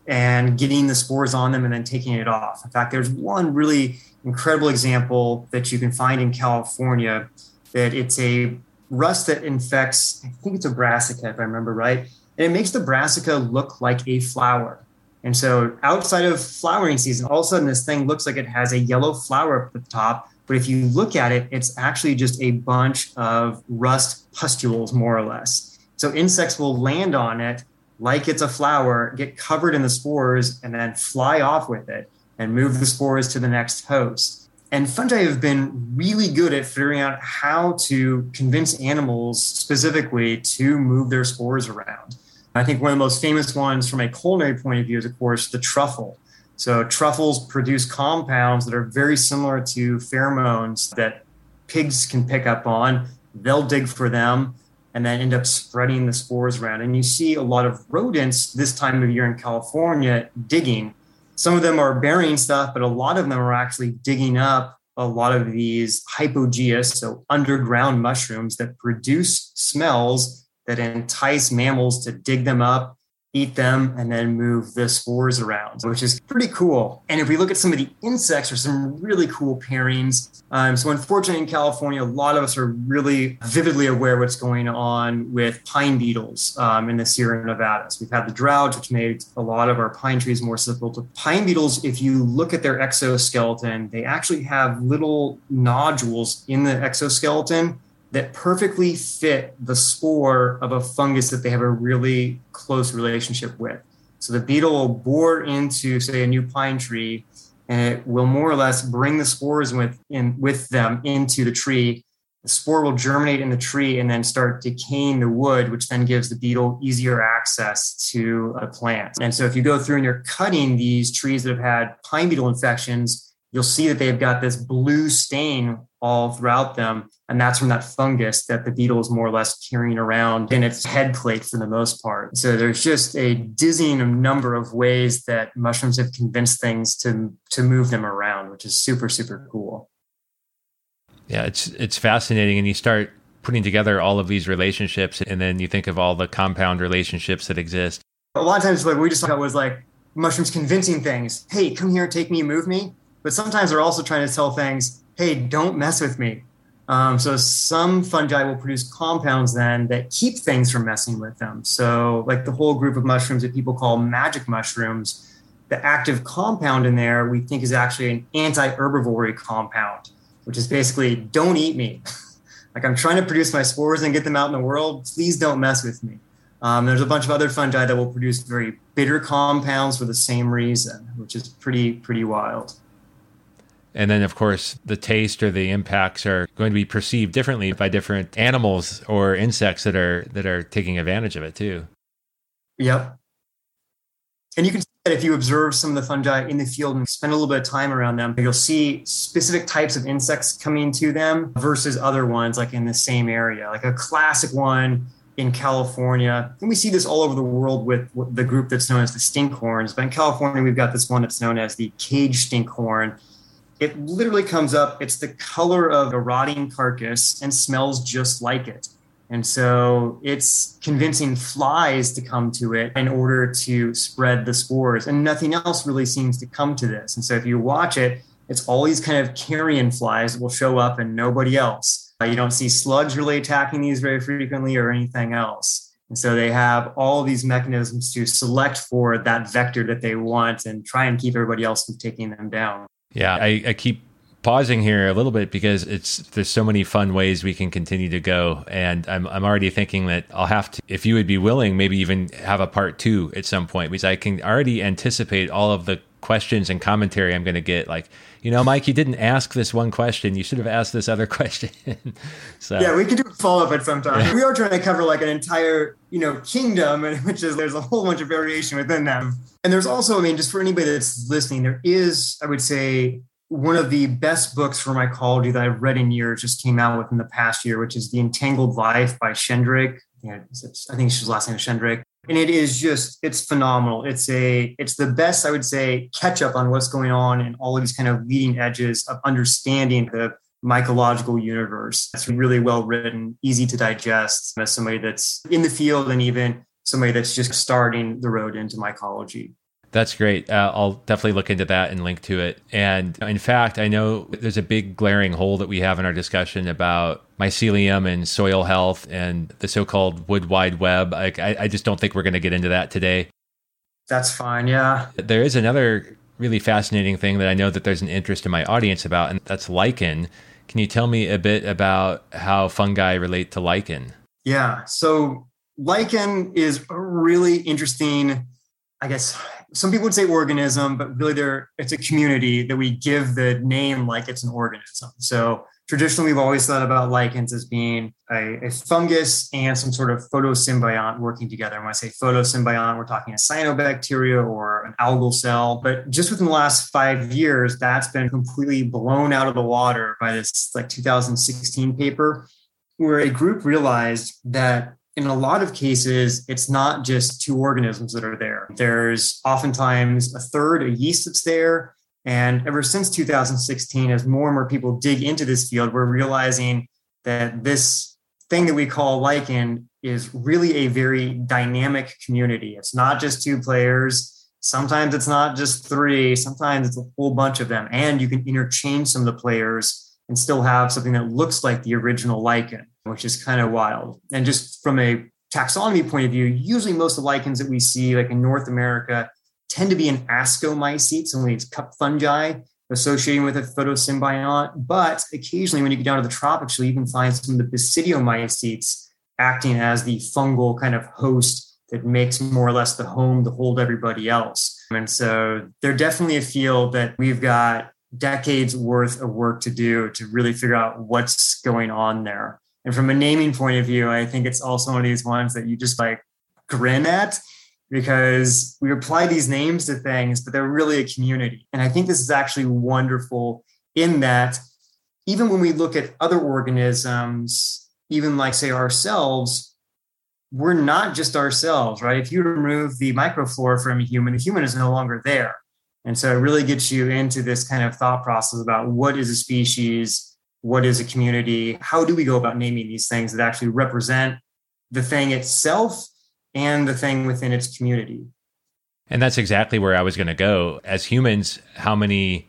and getting the spores on them and then taking it off. In fact, there's one really incredible example that you can find in California that it's a rust that infects, I think it's a brassica, if I remember right. And it makes the brassica look like a flower. And so outside of flowering season, all of a sudden this thing looks like it has a yellow flower at the top. But if you look at it, it's actually just a bunch of rust pustules, more or less. So insects will land on it like it's a flower, get covered in the spores, and then fly off with it and move the spores to the next host. And fungi have been really good at figuring out how to convince animals specifically to move their spores around. I think one of the most famous ones from a culinary point of view is, of course, the truffle. So truffles produce compounds that are very similar to pheromones that pigs can pick up on. They'll dig for them and then end up spreading the spores around. And you see a lot of rodents this time of year in California digging. Some of them are burying stuff, but a lot of them are actually digging up a lot of these hypogeous, so underground mushrooms that produce smells that entice mammals to dig them up eat them, and then move the spores around, which is pretty cool. And if we look at some of the insects, there's some really cool pairings. Um, so, unfortunately, in California, a lot of us are really vividly aware what's going on with pine beetles um, in the Sierra Nevadas. We've had the drought, which made a lot of our pine trees more susceptible to pine beetles. If you look at their exoskeleton, they actually have little nodules in the exoskeleton that perfectly fit the spore of a fungus that they have a really close relationship with. So the beetle will bore into, say, a new pine tree, and it will more or less bring the spores with in with them into the tree. The spore will germinate in the tree and then start decaying the wood, which then gives the beetle easier access to uh, the plant. And so, if you go through and you're cutting these trees that have had pine beetle infections, you'll see that they've got this blue stain all throughout them. And that's from that fungus that the beetle is more or less carrying around in its head plate for the most part. So there's just a dizzying number of ways that mushrooms have convinced things to, to move them around, which is super, super cool. Yeah, it's it's fascinating. And you start putting together all of these relationships and then you think of all the compound relationships that exist. A lot of times like we just thought was like mushrooms convincing things. Hey, come here, take me, move me but sometimes they're also trying to tell things, hey, don't mess with me. Um, so some fungi will produce compounds then that keep things from messing with them. So like the whole group of mushrooms that people call magic mushrooms, the active compound in there we think is actually an anti-herbivory compound, which is basically don't eat me. like I'm trying to produce my spores and get them out in the world. Please don't mess with me. Um, there's a bunch of other fungi that will produce very bitter compounds for the same reason, which is pretty pretty wild. And then, of course, the taste or the impacts are going to be perceived differently by different animals or insects that are that are taking advantage of it too. Yep. And you can see that if you observe some of the fungi in the field and spend a little bit of time around them, you'll see specific types of insects coming to them versus other ones like in the same area. Like a classic one in California, and we see this all over the world with the group that's known as the stinkhorns. But in California, we've got this one that's known as the cage stinkhorn it literally comes up, it's the color of a rotting carcass and smells just like it. And so it's convincing flies to come to it in order to spread the spores. And nothing else really seems to come to this. And so if you watch it, it's all these kind of carrion flies that will show up and nobody else. Uh, you don't see slugs really attacking these very frequently or anything else. And so they have all these mechanisms to select for that vector that they want and try and keep everybody else from taking them down. Yeah, I, I keep pausing here a little bit because it's there's so many fun ways we can continue to go. And I'm I'm already thinking that I'll have to if you would be willing maybe even have a part 2 at some point because I can already anticipate all of the questions and commentary I'm going to get like you know Mike you didn't ask this one question you should have asked this other question so yeah we could do a follow up at some time yeah. we are trying to cover like an entire you know kingdom which is there's a whole bunch of variation within them and there's also I mean just for anybody that's listening there is I would say one of the best books for mycology that I've read in years just came out within the past year, which is The Entangled Life by Sheldrake. I think his last name is Sheldrake. And it is just, it's phenomenal. It's a, it's the best, I would say, catch up on what's going on and all of these kind of leading edges of understanding the mycological universe. It's really well written, easy to digest as somebody that's in the field and even somebody that's just starting the road into mycology. That's great. Uh, I'll definitely look into that and link to it. And in fact, I know there's a big glaring hole that we have in our discussion about mycelium and soil health and the so-called wood wide web. I, I just don't think we're going to get into that today. That's fine. Yeah. There is another really fascinating thing that I know that there's an interest in my audience about, and that's lichen. Can you tell me a bit about how fungi relate to lichen? Yeah. So lichen is a really interesting, I guess, some people would say organism, but really there it's a community that we give the name like it's an organism. So traditionally we've always thought about lichens as being a, a, fungus and some sort of photosymbiont working together. And when I say photosymbiont, we're talking a cyanobacteria or an algal cell. But just within the last five years, that's been completely blown out of the water by this like 2016 paper where a group realized that in a lot of cases, it's not just two organisms that are there. There's oftentimes a third, a yeast that's there. And ever since 2016, as more and more people dig into this field, we're realizing that this thing that we call lichen is really a very dynamic community. It's not just two players. Sometimes it's not just three. Sometimes it's a whole bunch of them. And you can interchange some of the players and still have something that looks like the original lichen which is kind of wild. And just from a taxonomy point of view, usually most of the lichens that we see, like in North America, tend to be an ascomycete, so these cup fungi associating with a photosymbiont. But occasionally, when you get down to the tropics, you'll even find some of the basidiomycetes acting as the fungal kind of host that makes more or less the home to hold everybody else. And so they're definitely a field that we've got decades worth of work to do to really figure out what's going on there. And from a naming point of view, I think it's also one of these ones that you just like grin at because we apply these names to things, but they're really a community. And I think this is actually wonderful in that even when we look at other organisms, even like, say, ourselves, we're not just ourselves, right? If you remove the microflora from a human, the human is no longer there. And so it really gets you into this kind of thought process about what is a species what is a community? How do we go about naming these things that actually represent the thing itself and the thing within its community? And that's exactly where i was going to go. As humans how many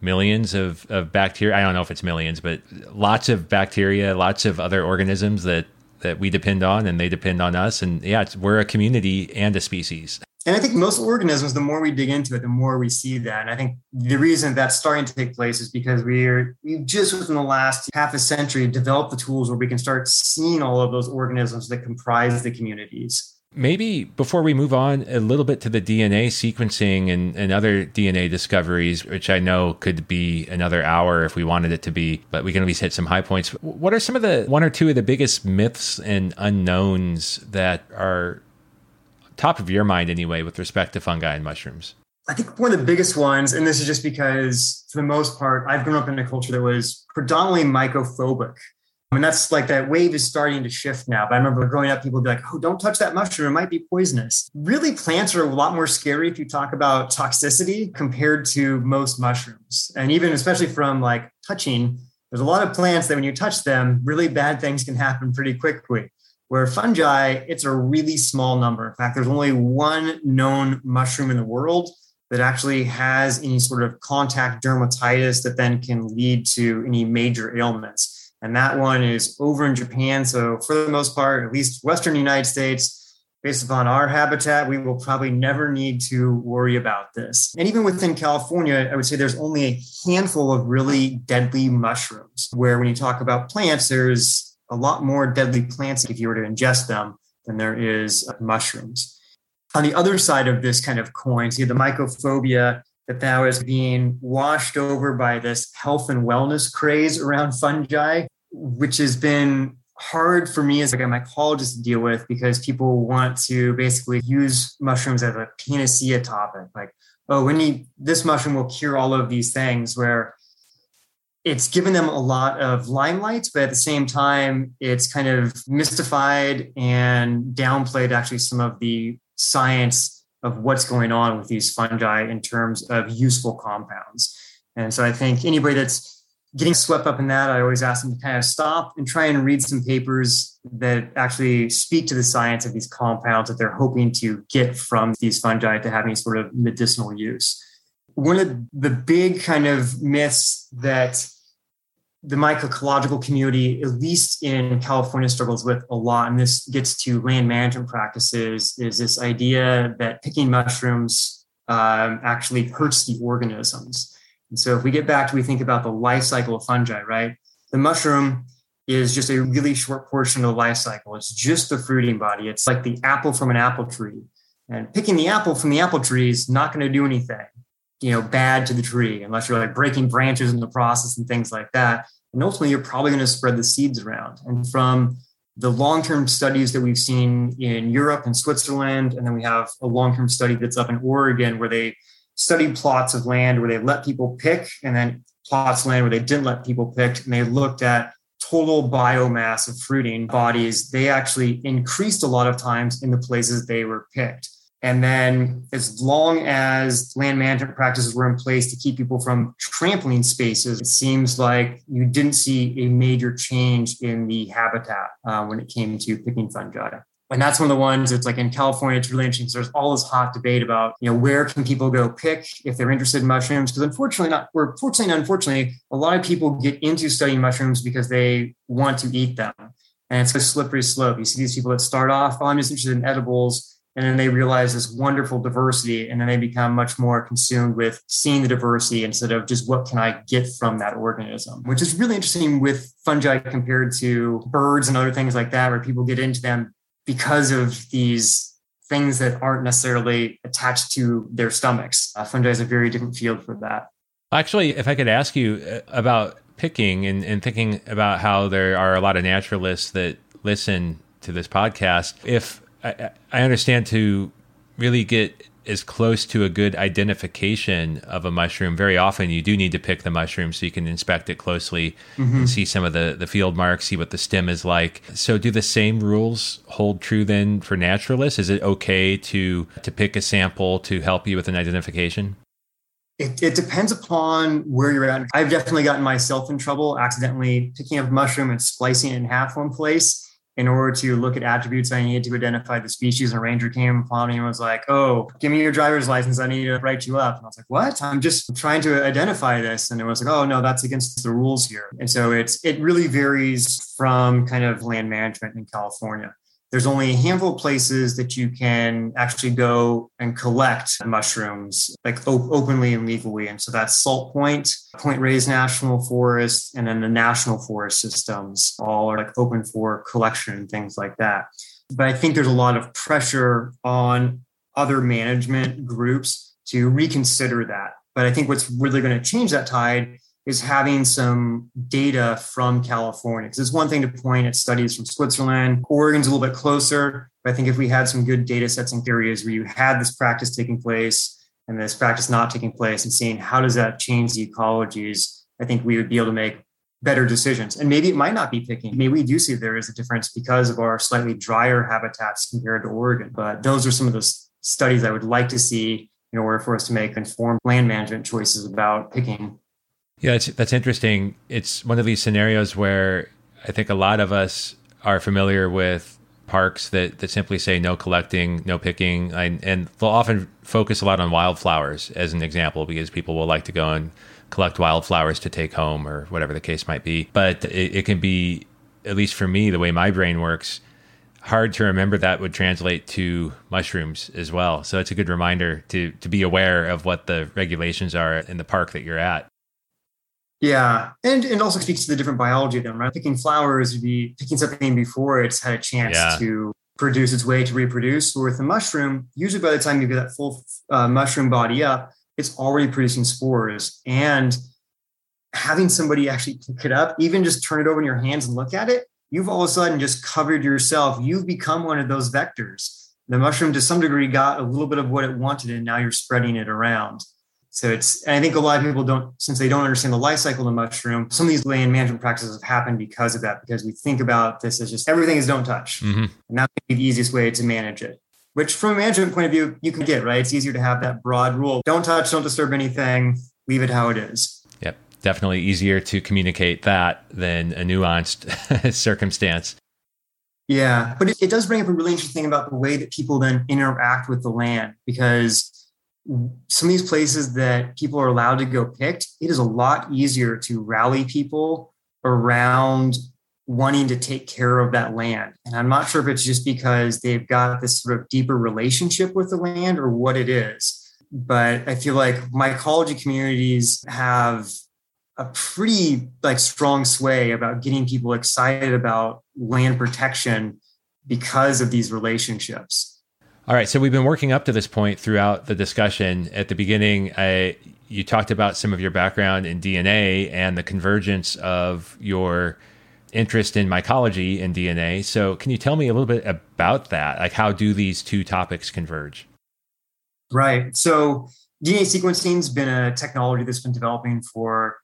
millions of, of bacteria i don't know if it's millions but lots of bacteria lots of other organisms that that we depend on and they depend on us. And yeah we're a community and a species and I think most organisms, the more we dig into it, the more we see that. And I think the reason that's starting to take place is because we're we've just within the last half a century developed the tools where we can start seeing all of those organisms that comprise the communities. Maybe before we move on a little bit to the DNA sequencing and, and other DNA discoveries, which I know could be another hour if we wanted it to be, but we can at least hit some high points. What are some of the one or two of the biggest myths and unknowns that are top of your mind anyway with respect to fungi and mushrooms? I think one of the biggest ones, and this is just because for the most part, I've grown up in a culture that was predominantly mycophobic. I mean, that's like that wave is starting to shift now. But I remember growing up, people would be like, oh, don't touch that mushroom. It might be poisonous. Really, plants are a lot more scary if you talk about toxicity compared to most mushrooms. And even especially from like touching, there's a lot of plants that when you touch them, really bad things can happen pretty quickly. Where fungi, it's a really small number. In fact, there's only one known mushroom in the world that actually has any sort of contact dermatitis that then can lead to any major ailments. And that one is over in Japan. So, for the most part, at least Western United States, based upon our habitat, we will probably never need to worry about this. And even within California, I would say there's only a handful of really deadly mushrooms, where when you talk about plants, there's a lot more deadly plants if you were to ingest them than there is mushrooms. On the other side of this kind of coin, see the mycophobia that now is being washed over by this health and wellness craze around fungi, which has been hard for me as like a mycologist to deal with because people want to basically use mushrooms as a panacea topic. Like, oh, we need this mushroom will cure all of these things, where it's given them a lot of limelight, but at the same time, it's kind of mystified and downplayed actually some of the science of what's going on with these fungi in terms of useful compounds. And so I think anybody that's getting swept up in that, I always ask them to kind of stop and try and read some papers that actually speak to the science of these compounds that they're hoping to get from these fungi to have any sort of medicinal use one of the big kind of myths that the mycological community, at least in California, struggles with a lot, and this gets to land management practices, is this idea that picking mushrooms um, actually hurts the organisms. And so, if we get back to we think about the life cycle of fungi, right? The mushroom is just a really short portion of the life cycle. It's just the fruiting body. It's like the apple from an apple tree. And picking the apple from the apple tree is not going to do anything, you know, bad to the tree unless you're like breaking branches in the process and things like that. And ultimately, you're probably going to spread the seeds around. And from the long-term studies that we've seen in Europe and Switzerland, and then we have a long-term study that's up in Oregon where they studied plots of land where they let people pick, and then plots of land where they didn't let people pick, and they looked at total biomass of fruiting bodies. They actually increased a lot of times in the places they were picked. And then, as long as land management practices were in place to keep people from trampling spaces, it seems like you didn't see a major change in the habitat uh, when it came to picking fungi. And that's one of the ones that's like in California, it's really interesting. There's all this hot debate about, you know, where can people go pick if they're interested in mushrooms? Because unfortunately, not, or fortunately, unfortunately, a lot of people get into studying mushrooms because they want to eat them. And it's a slippery slope. You see these people that start off, oh, I'm just interested in edibles and then they realize this wonderful diversity and then they become much more consumed with seeing the diversity instead of just what can i get from that organism which is really interesting with fungi compared to birds and other things like that where people get into them because of these things that aren't necessarily attached to their stomachs. Uh, fungi is a very different field for that. Actually if i could ask you uh, about picking and, and thinking about how there are a lot of naturalists that listen to this podcast if I, I understand to really get as close to a good identification of a mushroom, very often you do need to pick the mushroom so you can inspect it closely mm-hmm. and see some of the, the field marks, see what the stem is like. So, do the same rules hold true then for naturalists? Is it okay to to pick a sample to help you with an identification? It, it, depends upon where you're at. I've definitely gotten myself in trouble accidentally picking up a mushroom and splicing it in half one place in order to look at attributes, I needed to identify the species. And a ranger came upon me and was like, "Oh, give me your driver's license. I need to write you up." And I was like, "What? I'm just trying to identify this." And it was like, "Oh no, that's against the rules here." And so it's it really varies from kind of land management in California there's only a handful of places that you can actually go and collect mushrooms like op- openly and legally. And so that's Salt Point, Point Reyes National Forest, and then the national forest systems all are like open for collection and things like that. But I think there's a lot of pressure on other management groups to reconsider that. But I think what's really going to change that tide is having some data from California. Because it's one thing to point at studies from Switzerland. Oregon's a little bit closer. But I think if we had some good data sets and areas where you had this practice taking place and this practice not taking place and seeing how does that change the ecologies, I think we would be able to make better decisions. And maybe it might not be picking. Maybe we do see there is a difference because of our slightly drier habitats compared to Oregon. But those are some of the studies I would like to see in order for us to make informed land management choices about picking yeah, that's interesting. It's one of these scenarios where I think a lot of us are familiar with parks that, that simply say no collecting, no picking, and, and they'll often focus a lot on wildflowers as an example because people will like to go and collect wildflowers to take home or whatever the case might be. But it, it can be, at least for me, the way my brain works, hard to remember that would translate to mushrooms as well. So it's a good reminder to to be aware of what the regulations are in the park that you're at. Yeah, and it also speaks to the different biology of them, right? Picking flowers would be picking something before it's had a chance yeah. to produce its way to reproduce. Or with the mushroom, usually by the time you get that full uh, mushroom body up, it's already producing spores. And having somebody actually pick it up, even just turn it over in your hands and look at it, you've all of a sudden just covered yourself. You've become one of those vectors. The mushroom, to some degree, got a little bit of what it wanted, and now you're spreading it around. So it's, and I think a lot of people don't, since they don't understand the life cycle of the mushroom, some of these land management practices have happened because of that, because we think about this as just everything is don't touch. Mm-hmm. And that would be the easiest way to manage it, which from a management point of view, you can get, right? It's easier to have that broad rule. Don't touch, don't disturb anything, leave it how it is. Yep. Definitely easier to communicate that than a nuanced circumstance. Yeah. But it, it does bring up a really interesting thing about the way that people then interact with the land because some of these places that people are allowed to go picked, it is a lot easier to rally people around wanting to take care of that land. And I'm not sure if it's just because they've got this sort of deeper relationship with the land or what it is. But I feel like mycology communities have a pretty like strong sway about getting people excited about land protection because of these relationships. All right, so we've been working up to this point throughout the discussion. At the beginning, I, you talked about some of your background in DNA and the convergence of your interest in mycology and DNA. So, can you tell me a little bit about that? Like, how do these two topics converge? Right. So, DNA sequencing has been a technology that's been developing for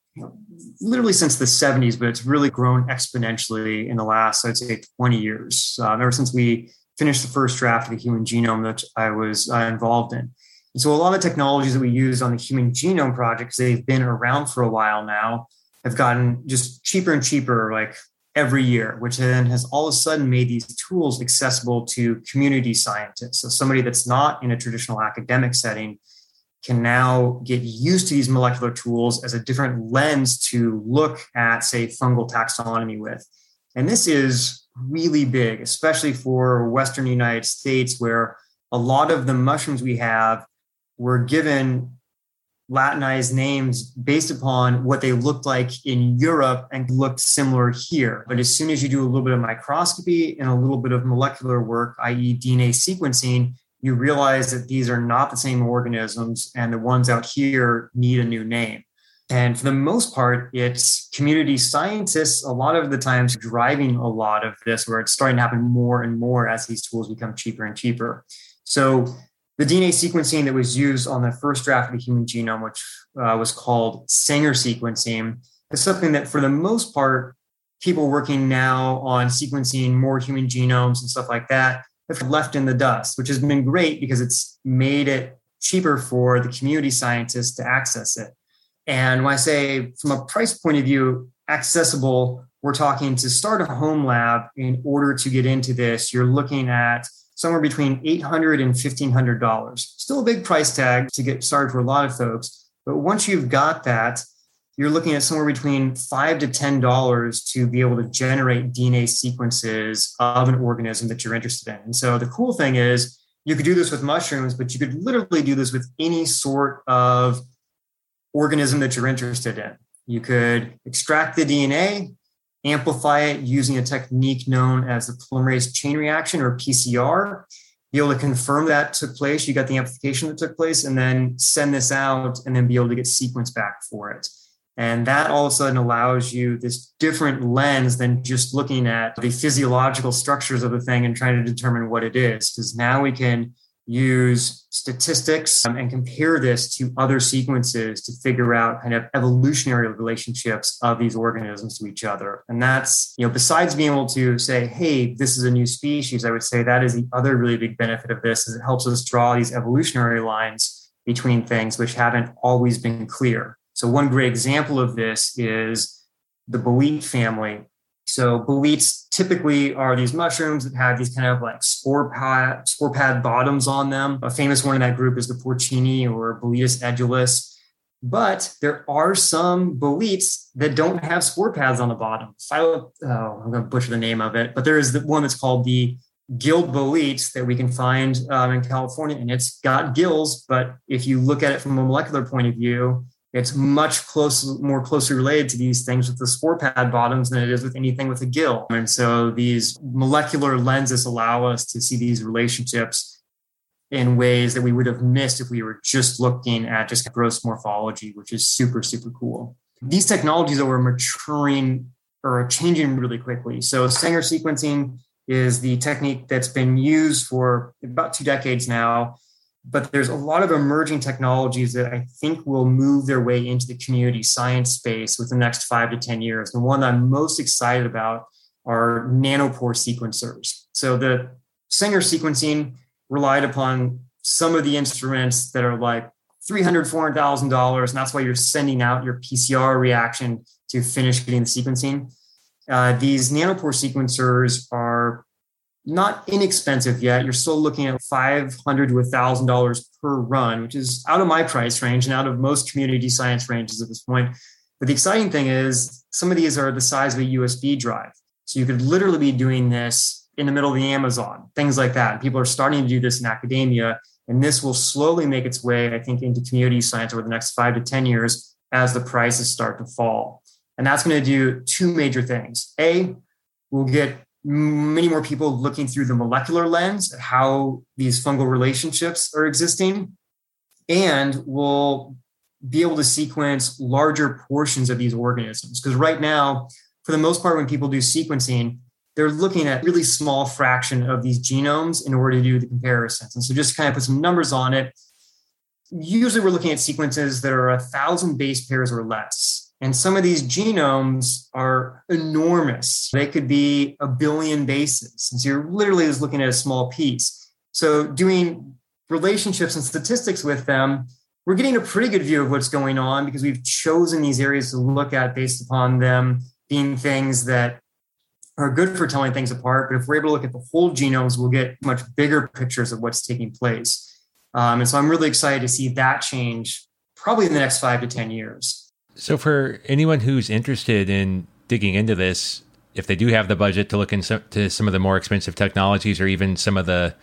literally since the 70s, but it's really grown exponentially in the last, I'd say, 20 years. Uh, ever since we finished the first draft of the human genome that I was uh, involved in. And so, a lot of the technologies that we use on the Human Genome Project, they've been around for a while now, have gotten just cheaper and cheaper. Like every year, which then has all of a sudden made these tools accessible to community scientists. So somebody that's not in a traditional academic setting can now get used to these molecular tools as a different lens to look at, say, fungal taxonomy with. And this is really big, especially for Western United States, where a lot of the mushrooms we have were given Latinized names based upon what they looked like in Europe and looked similar here. But as soon as you do a little bit of microscopy and a little bit of molecular work, i.e., DNA sequencing, you realize that these are not the same organisms and the ones out here need a new name. And for the most part, it's community scientists a lot of the times driving a lot of this, where it's starting to happen more and more as these tools become cheaper and cheaper. So the DNA sequencing that was used on the first draft of the human genome, which uh, was called Sanger sequencing, is something that, for the most part, people working now on sequencing more human genomes and stuff like that have left in the dust, which has been great because it's made it cheaper for the community scientists to access it. And when I say from a price point of view, accessible, we're talking to start a home lab in order to get into this, you're looking at somewhere between $800 and $1,500. Still a big price tag to get started for a lot of folks. But once you've got that, you're looking at somewhere between five to ten dollars to be able to generate DNA sequences of an organism that you're interested in. And so the cool thing is you could do this with mushrooms, but you could literally do this with any sort of organism that you're interested in. You could extract the DNA, amplify it using a technique known as the polymerase chain reaction or PCR. Be able to confirm that took place, you got the amplification that took place, and then send this out and then be able to get sequence back for it. And that all of a sudden allows you this different lens than just looking at the physiological structures of the thing and trying to determine what it is. Because now we can use statistics um, and compare this to other sequences to figure out kind of evolutionary relationships of these organisms to each other. And that's, you know, besides being able to say, hey, this is a new species, I would say that is the other really big benefit of this is it helps us draw these evolutionary lines between things which haven't always been clear. So one great example of this is the bolete family so boletes typically are these mushrooms that have these kind of like spore pad, spore pad bottoms on them. A famous one in that group is the porcini or Boletus edulis. But there are some boletes that don't have spore pads on the bottom. Philo, oh, I'm going to butcher the name of it, but there is the one that's called the gilled boletes that we can find um, in California, and it's got gills. But if you look at it from a molecular point of view, it's much close, more closely related to these things with the spore pad bottoms than it is with anything with a gill. And so these molecular lenses allow us to see these relationships in ways that we would have missed if we were just looking at just gross morphology, which is super, super cool. These technologies are maturing or changing really quickly. So Sanger sequencing is the technique that's been used for about two decades now but there's a lot of emerging technologies that I think will move their way into the community science space within the next five to 10 years. The one I'm most excited about are nanopore sequencers. So the Sanger sequencing relied upon some of the instruments that are like $300,000, $400,000. And that's why you're sending out your PCR reaction to finish getting the sequencing. Uh, these nanopore sequencers are not inexpensive yet. You're still looking at 500 to $1,000 per run, which is out of my price range and out of most community science ranges at this point. But the exciting thing is some of these are the size of a USB drive. So you could literally be doing this in the middle of the Amazon, things like that. And people are starting to do this in academia. And this will slowly make its way, I think, into community science over the next five to 10 years as the prices start to fall. And that's going to do two major things. A, we'll get many more people looking through the molecular lens at how these fungal relationships are existing. And we'll be able to sequence larger portions of these organisms. Because right now, for the most part, when people do sequencing, they're looking at really small fraction of these genomes in order to do the comparisons. And so just kind of put some numbers on it. Usually we're looking at sequences that are a thousand base pairs or less. And some of these genomes are enormous. They could be a billion bases. And so you're literally just looking at a small piece. So doing relationships and statistics with them we're getting a pretty good view of what's going on because we've chosen these areas to look at based upon them being things that are good for telling things apart. But if we're able to look at the whole genomes, we'll get much bigger pictures of what's taking place. Um, and so I'm really excited to see that change probably in the next five to 10 years. So, for anyone who's interested in digging into this, if they do have the budget to look into some of the more expensive technologies or even some of the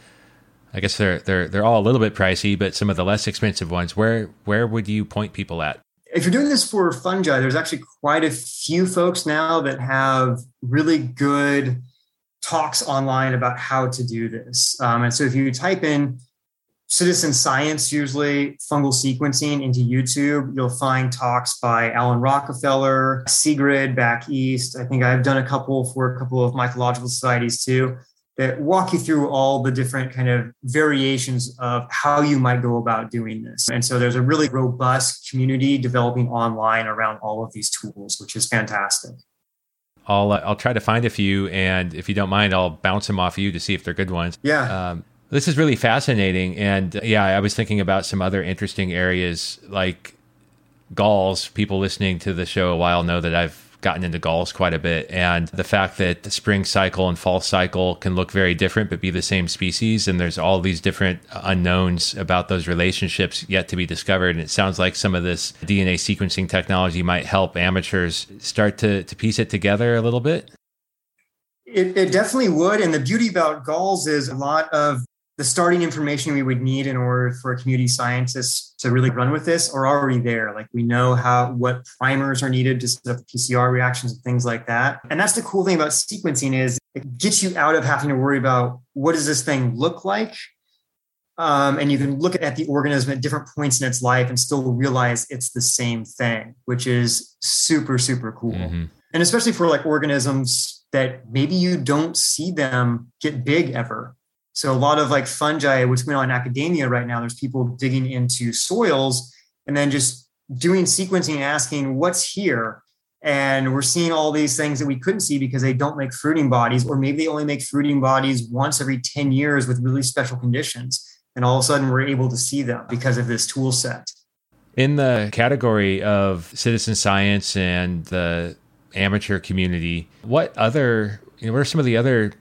I guess they're they're they're all a little bit pricey, but some of the less expensive ones. Where where would you point people at? If you're doing this for fungi, there's actually quite a few folks now that have really good talks online about how to do this. Um, and so if you type in citizen science, usually fungal sequencing into YouTube, you'll find talks by Alan Rockefeller, Sigrid back east. I think I've done a couple for a couple of mycological societies too that walk you through all the different kind of variations of how you might go about doing this. And so there's a really robust community developing online around all of these tools, which is fantastic. I'll uh, I'll try to find a few, and if you don't mind, I'll bounce them off you to see if they're good ones. Yeah. Um, this is really fascinating, and uh, yeah, I was thinking about some other interesting areas like galls. People listening to the show a while know that I've gotten into galls quite a bit. And the fact that the spring cycle and fall cycle can look very different, but be the same species. And there's all these different unknowns about those relationships yet to be discovered. And it sounds like some of this DNA sequencing technology might help amateurs start to, to piece it together a little bit. It, it definitely would. And the beauty about galls is a lot of the starting information we would need in order for a community scientists to really run with this are already there. Like we know how what primers are needed to set up PCR reactions and things like that. And that's the cool thing about sequencing is it gets you out of having to worry about what does this thing look like. Um, and you can look at the organism at different points in its life and still realize it's the same thing, which is super, super cool. Mm-hmm. And especially for like organisms that maybe you don't see them get big ever so a lot of like fungi, what's going on in academia right now, there's people digging into soils and then just doing sequencing, and asking what's here. And we're seeing all these things that we couldn't see because they don't make fruiting bodies, or maybe they only make fruiting bodies once every 10 years with really special conditions. And all of a sudden we're able to see them because of this tool set. In the category of citizen science and the amateur community, what other, you know, what are some of the other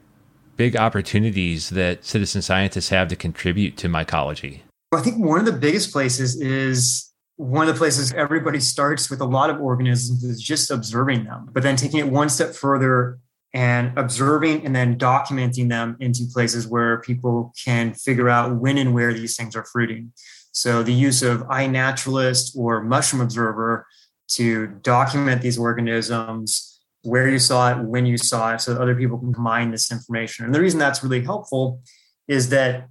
big opportunities that citizen scientists have to contribute to mycology? I think one of the biggest places is one of the places everybody starts with a lot of organisms is just observing them, but then taking it one step further and observing and then documenting them into places where people can figure out when and where these things are fruiting. So the use of iNaturalist or Mushroom Observer to document these organisms where you saw it, when you saw it, so that other people can mine this information. And the reason that's really helpful is that,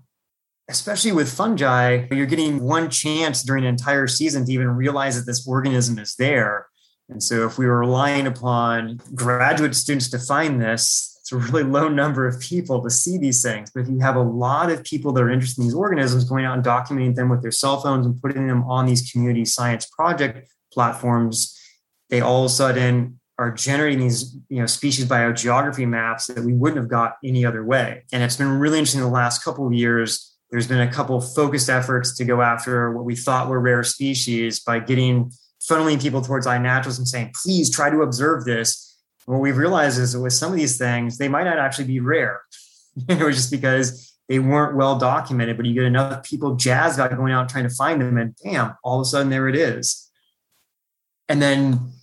especially with fungi, you're getting one chance during an entire season to even realize that this organism is there. And so, if we were relying upon graduate students to find this, it's a really low number of people to see these things. But if you have a lot of people that are interested in these organisms going out and documenting them with their cell phones and putting them on these community science project platforms, they all of a sudden are generating these you know species biogeography maps that we wouldn't have got any other way. And it's been really interesting the last couple of years. There's been a couple focused efforts to go after what we thought were rare species by getting funneling people towards iNaturalist and saying please try to observe this. And what we've realized is that with some of these things they might not actually be rare. You know just because they weren't well documented but you get enough people jazzed about going out trying to find them and damn all of a sudden there it is. And then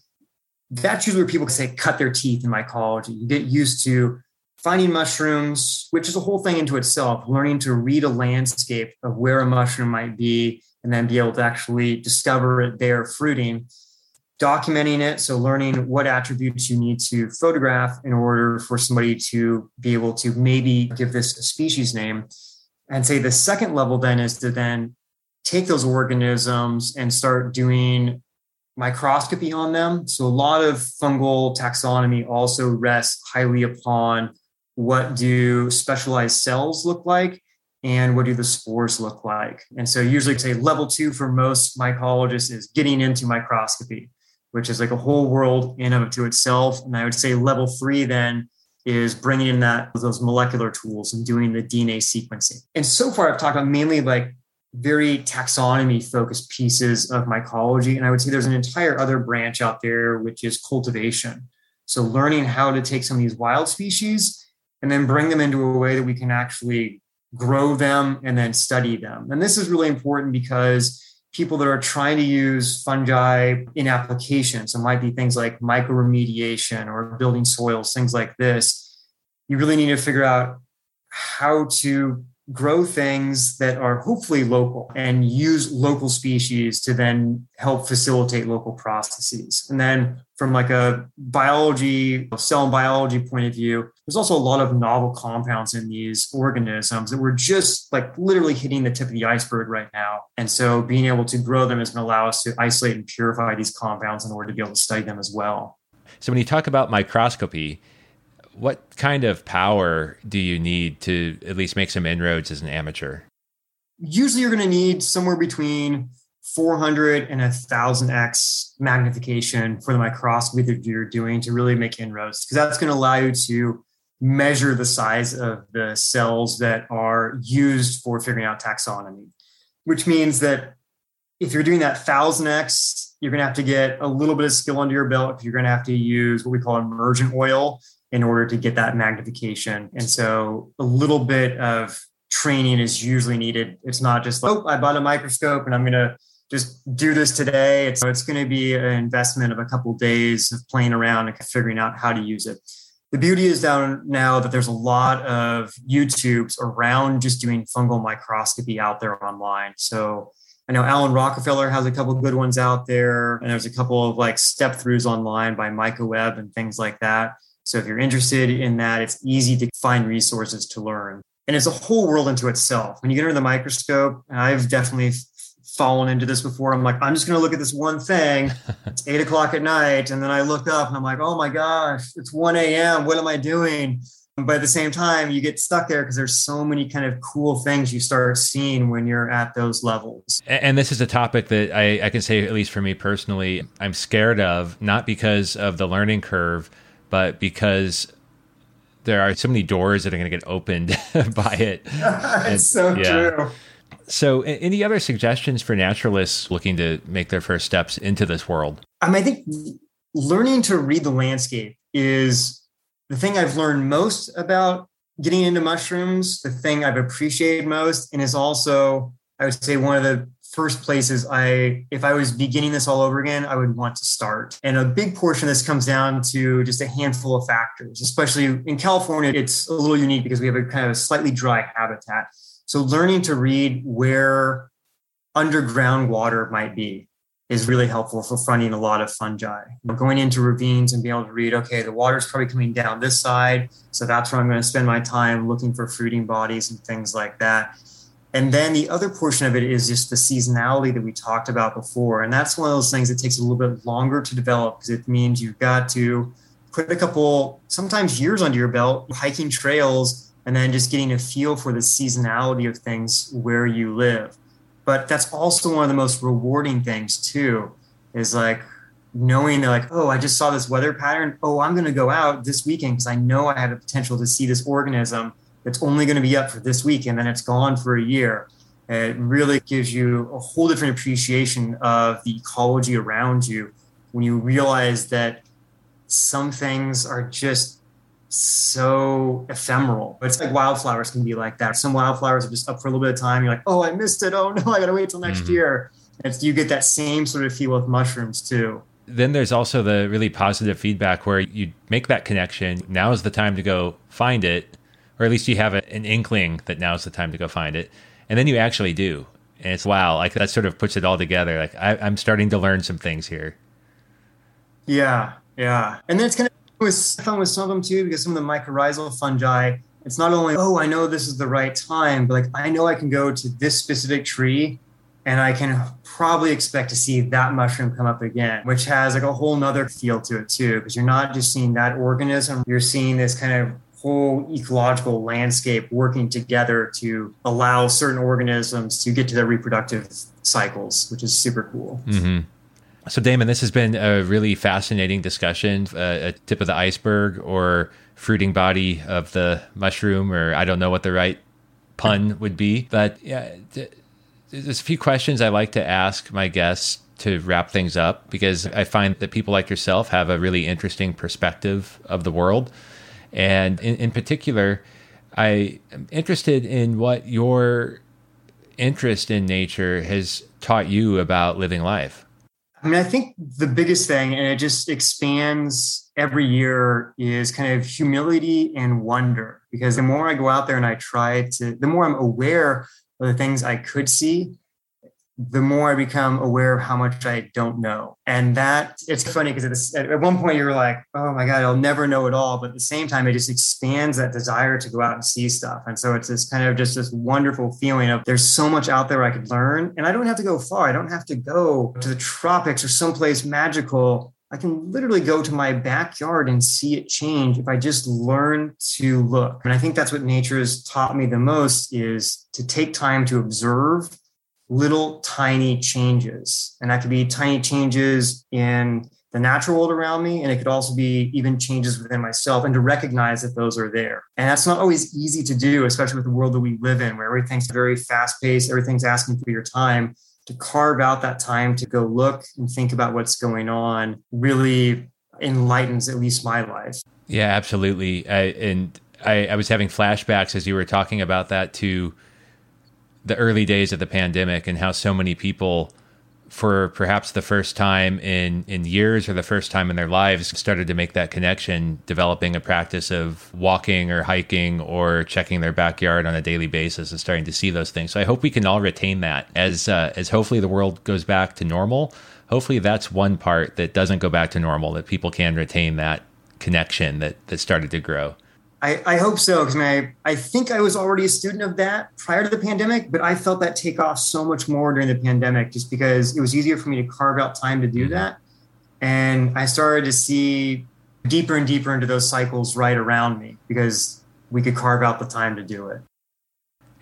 that's usually where people say cut their teeth in mycology. You get used to finding mushrooms, which is a whole thing into itself, learning to read a landscape of where a mushroom might be and then be able to actually discover it there fruiting documenting it. So learning what attributes you need to photograph in order for somebody to be able to maybe give this a species name. And say the second level then is to then take those organisms and start doing microscopy on them. So a lot of fungal taxonomy also rests highly upon what do specialized cells look like and what do the spores look like. And so usually say level two for most mycologists is getting into microscopy, which is like a whole world in of to itself. And I would say level three then is bringing in that those molecular tools and doing the DNA sequencing. And so far I've talked about mainly like very taxonomy focused pieces of mycology. And I would say there's an entire other branch out there, which is cultivation. So learning how to take some of these wild species and then bring them into a way that we can actually grow them and then study them. And this is really important because people that are trying to use fungi in applications, it might be things like mycoremediation or building soils, things like this. You really need to figure out how to grow things that are hopefully local and use local species to then help facilitate local processes. And then from like a biology, cell and biology point of view, there's also a lot of novel compounds in these organisms that we're just like literally hitting the tip of the iceberg right now. And so being able to grow them is going to allow us to isolate and purify these compounds in order to be able to study them as well. So when you talk about microscopy, what kind of power do you need to at least make some inroads as an amateur? Usually, you're going to need somewhere between 400 and 1000x magnification for the microscopy that you're doing to really make inroads, because that's going to allow you to measure the size of the cells that are used for figuring out taxonomy, which means that if you're doing that 1000x, you're going to have to get a little bit of skill under your belt. If you're going to have to use what we call immersion oil, in order to get that magnification. And so a little bit of training is usually needed. It's not just like, oh, I bought a microscope and I'm going to just do this today. It's, it's going to be an investment of a couple of days of playing around and figuring out how to use it. The beauty is down now that there's a lot of YouTubes around just doing fungal microscopy out there online. So I know Alan Rockefeller has a couple good ones out there, and there's a couple of like step throughs online by MykoWeb and things like that. So if you're interested in that, it's easy to find resources to learn. And it's a whole world into itself. When you get under the microscope, and I've definitely fallen into this before. I'm like, I'm just going to look at this one thing. It's eight o'clock at night. And then I look up and I'm like, oh my gosh, it's 1 a.m. What am I doing? But at the same time, you get stuck there because there's so many kind of cool things you start seeing when you're at those levels. And this is a topic that I, I can say, at least for me personally, I'm scared of, not because of the learning curve, but because there are so many doors that are going to get opened by it. it's so yeah. true. So, any other suggestions for naturalists looking to make their first steps into this world? I mean, I think learning to read the landscape is the thing I've learned most about getting into mushrooms, the thing I've appreciated most, and is also, I would say, one of the first places I, if I was beginning this all over again, I would want to start. And a big portion of this comes down to just a handful of factors, especially in California. It's a little unique because we have a kind of a slightly dry habitat. So learning to read where underground water might be is really helpful for finding a lot of fungi. Going into ravines and being able to read, okay, the water's probably coming down this side. So that's where I'm going to spend my time looking for fruiting bodies and things like that. And then the other portion of it is just the seasonality that we talked about before. And that's one of those things that takes a little bit longer to develop because it means you've got to put a couple, sometimes years under your belt, hiking trails, and then just getting a feel for the seasonality of things where you live. But that's also one of the most rewarding things, too, is like knowing that, like, oh, I just saw this weather pattern. Oh, I'm going to go out this weekend because I know I have the potential to see this organism it's only going to be up for this week and then it's gone for a year. It really gives you a whole different appreciation of the ecology around you when you realize that some things are just so ephemeral. It's like wildflowers can be like that. Some wildflowers are just up for a little bit of time. You're like, oh, I missed it. Oh no, I gotta wait till next mm-hmm. year. And you get that same sort of feel with mushrooms too. Then there's also the really positive feedback where you make that connection. Now is the time to go find it or at least you have an inkling that now's the time to go find it, and then you actually do, and it's wow, like that sort of puts it all together. Like I, I'm starting to learn some things here. Yeah, yeah. And then it's kind of with with some of them too, because some of the mycorrhizal fungi, it's not only, oh, I know this is the right time, but like I know I can go to this specific tree and I can probably expect to see that mushroom come up again, which has like a whole nother feel to it too, because you're not just seeing that organism, you're seeing this kind of whole ecological landscape working together to allow certain organisms to get to their reproductive cycles, which is super cool. Mm-hmm. So, Damon, this has been a really fascinating discussion, uh, a tip of the iceberg or fruiting body of the mushroom, or I don't know what the right pun would be. But yeah, there's a few questions I like to ask my guests to wrap things up because I find that people like yourself have a really interesting perspective of the world. And in, in particular, I am interested in what your interest in nature has taught you about living life. I mean, I think the biggest thing, and it just expands every year, is kind of humility and wonder. Because the more I go out there and I try to, the more I'm aware of the things I could see, the more I become aware of how much I don't know. And that it's funny because at, at one point you're like, oh my God, I'll never know it all. But at the same time, it just expands that desire to go out and see stuff. And so it's this kind of just this wonderful feeling of there's so much out there I could learn. And I don't have to go far. I don't have to go to the tropics or someplace magical. I can literally go to my backyard and see it change if I just learn to look. And I think that's what nature has taught me the most is to take time to observe little tiny changes. And that could be tiny changes in the natural world around me. And it could also be even changes within myself and to recognize that those are there. And that's not always easy to do, especially with the world that we live in, where everything's very fast paced, everything's asking for your time. To carve out that time to go look and think about what's going on really enlightens at least my life. Yeah, absolutely. I, and I, I was having flashbacks as you were talking about that to the early days of the pandemic and how so many people for perhaps the first time in in years or the first time in their lives started to make that connection developing a practice of walking or hiking or checking their backyard on a daily basis and starting to see those things. So i hope we can all retain that as uh, as hopefully the world goes back to normal. Hopefully that's one part that doesn't go back to normal that people can retain that connection that that started to grow I, I hope so because I, I think I was already a student of that prior to the pandemic, but I felt that take off so much more during the pandemic just because it was easier for me to carve out time to do mm-hmm. that. And I started to see deeper and deeper into those cycles right around me because we could carve out the time to do it.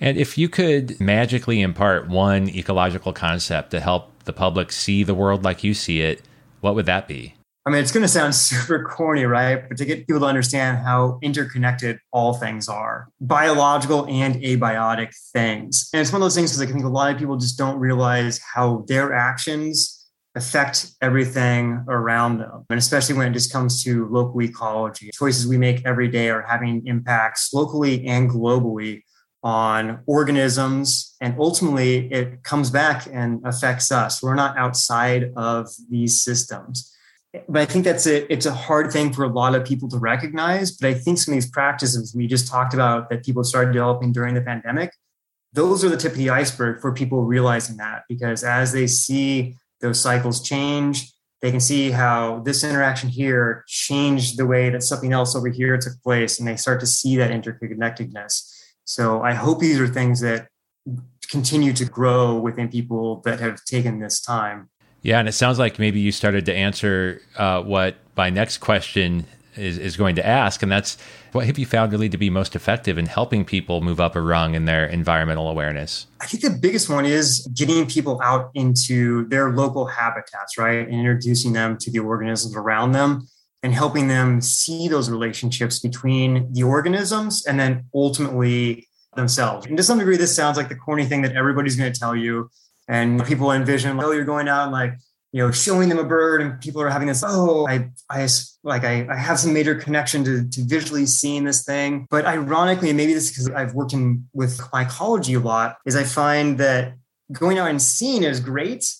And if you could magically impart one ecological concept to help the public see the world like you see it, what would that be? I mean, it's going to sound super corny, right? But to get people to understand how interconnected all things are, biological and abiotic things. And it's one of those things because I think a lot of people just don't realize how their actions affect everything around them. And especially when it just comes to local ecology, choices we make every day are having impacts locally and globally on organisms. And ultimately, it comes back and affects us. We're not outside of these systems but I think that's a it's a hard thing for a lot of people to recognize. But I think some of these practices we just talked about that people started developing during the pandemic, those are the tip of the iceberg for people realizing that because as they see those cycles change, they can see how this interaction here changed the way that something else over here took place, and they start to see that interconnectedness. So I hope these are things that continue to grow within people that have taken this time. Yeah, and it sounds like maybe you started to answer uh, what my next question is, is going to ask, and that's what have you found really to be most effective in helping people move up a rung in their environmental awareness? I think the biggest one is getting people out into their local habitats, right? And introducing them to the organisms around them and helping them see those relationships between the organisms and then ultimately themselves. And to some degree, this sounds like the corny thing that everybody's going to tell you and people envision, oh, you're going out and like, you know, showing them a bird and people are having this, oh, I, I like, I, I have some major connection to, to visually seeing this thing. But ironically, maybe this is because I've worked in with mycology a lot, is I find that going out and seeing is great,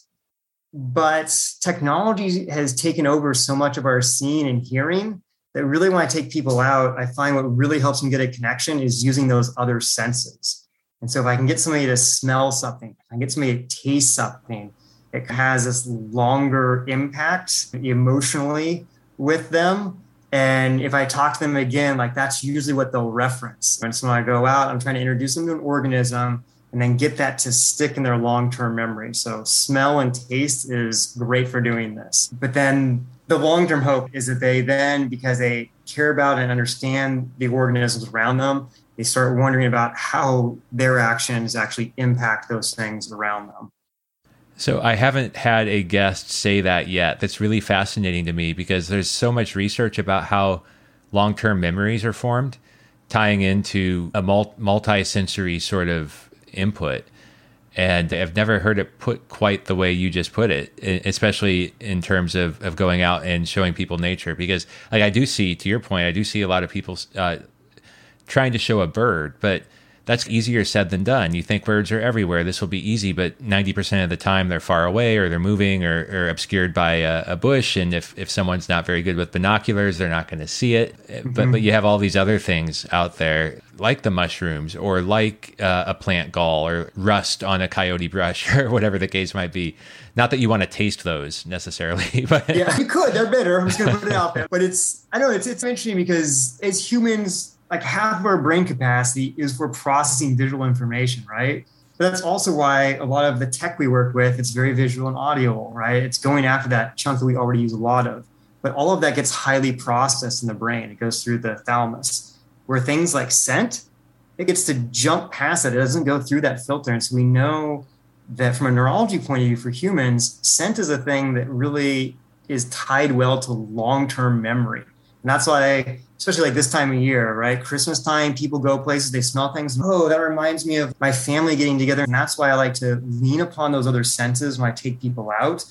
but technology has taken over so much of our seeing and hearing that really when I take people out, I find what really helps them get a connection is using those other senses. And so if I can get somebody to smell something, I can get somebody to taste something, it has this longer impact emotionally with them. And if I talk to them again, like that's usually what they'll reference. And so when I go out, I'm trying to introduce them to an organism and then get that to stick in their long term memory. So, smell and taste is great for doing this. But then the long term hope is that they then, because they care about and understand the organisms around them, they start wondering about how their actions actually impact those things around them. So I haven't had a guest say that yet. That's really fascinating to me because there's so much research about how long-term memories are formed, tying into a multi-sensory sort of input. And I've never heard it put quite the way you just put it, especially in terms of, of going out and showing people nature. Because, like, I do see, to your point, I do see a lot of people uh, trying to show a bird, but that's easier said than done. You think birds are everywhere. This will be easy, but 90% of the time they're far away or they're moving or, or obscured by a, a, bush. And if, if someone's not very good with binoculars, they're not going to see it. Mm-hmm. But, but you have all these other things out there, like the mushrooms or like uh, a plant gall or rust on a coyote brush or whatever the case might be. Not that you want to taste those necessarily, but yeah, you could. They're bitter. I'm just going to put it out there. But it's, I know it's, it's interesting because as humans, like half of our brain capacity is for processing visual information, right? But that's also why a lot of the tech we work with, it's very visual and audio, right? It's going after that chunk that we already use a lot of. But all of that gets highly processed in the brain. It goes through the thalamus. Where things like scent, it gets to jump past it. It doesn't go through that filter. And so we know that from a neurology point of view for humans, scent is a thing that really is tied well to long-term memory. And that's why especially like this time of year, right? Christmas time, people go places, they smell things. Oh, that reminds me of my family getting together. And that's why I like to lean upon those other senses when I take people out,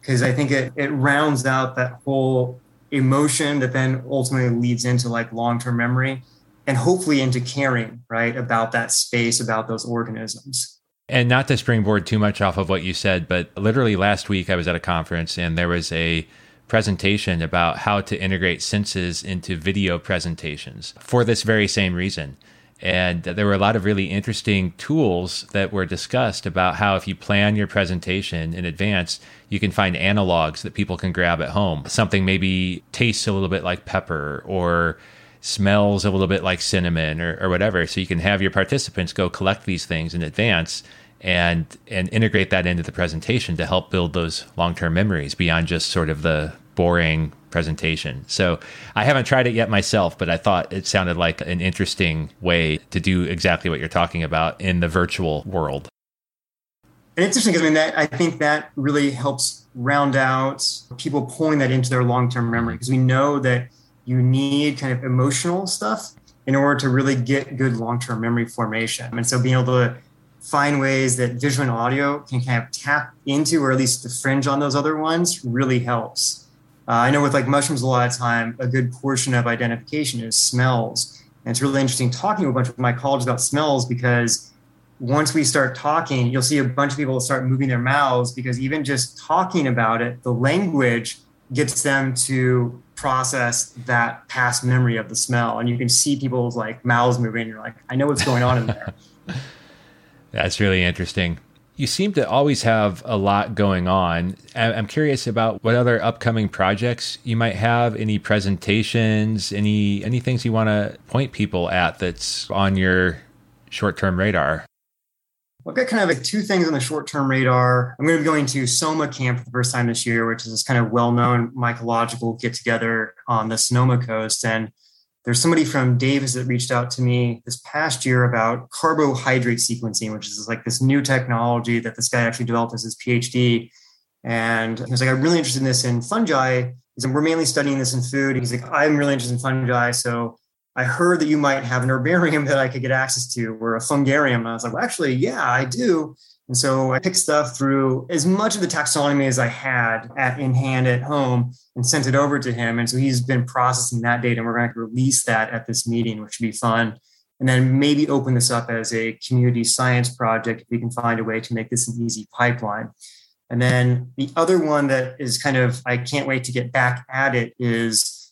because I think it, it rounds out that whole emotion that then ultimately leads into like long term memory and hopefully into caring, right? About that space, about those organisms. And not to springboard too much off of what you said, but literally last week I was at a conference and there was a presentation about how to integrate senses into video presentations for this very same reason. And there were a lot of really interesting tools that were discussed about how, if you plan your presentation in advance, you can find analogs that people can grab at home. Something maybe tastes a little bit like pepper or smells a little bit like cinnamon or, or whatever. So you can have your participants go collect these things in advance and and integrate that into the presentation to help build those long-term memories beyond just sort of the boring presentation. So I haven't tried it yet myself, but I thought it sounded like an interesting way to do exactly what you're talking about in the virtual world. And it's interesting because I mean that I think that really helps round out people pulling that into their long-term memory because we know that you need kind of emotional stuff in order to really get good long-term memory formation. And so being able to find ways that visual and audio can kind of tap into or at least the fringe on those other ones really helps. Uh, I know with like mushrooms, a lot of time, a good portion of identification is smells. And it's really interesting talking to a bunch of my colleagues about smells because once we start talking, you'll see a bunch of people start moving their mouths because even just talking about it, the language gets them to process that past memory of the smell. And you can see people's like mouths moving. And You're like, I know what's going on in there. That's really interesting you seem to always have a lot going on. I'm curious about what other upcoming projects you might have, any presentations, any any things you want to point people at that's on your short-term radar. I've got kind of like two things on the short-term radar. I'm going to be going to Soma Camp for the first time this year, which is this kind of well-known mycological get-together on the Sonoma coast, and there's somebody from Davis that reached out to me this past year about carbohydrate sequencing, which is like this new technology that this guy actually developed as his PhD. And he was like, I'm really interested in this in fungi. He's like, we're mainly studying this in food. He's like, I'm really interested in fungi. So I heard that you might have an herbarium that I could get access to or a fungarium. And I was like, well, actually, yeah, I do. And so I picked stuff through as much of the taxonomy as I had at, in hand at home and sent it over to him. And so he's been processing that data and we're going to release that at this meeting, which should be fun. And then maybe open this up as a community science project if we can find a way to make this an easy pipeline. And then the other one that is kind of, I can't wait to get back at it is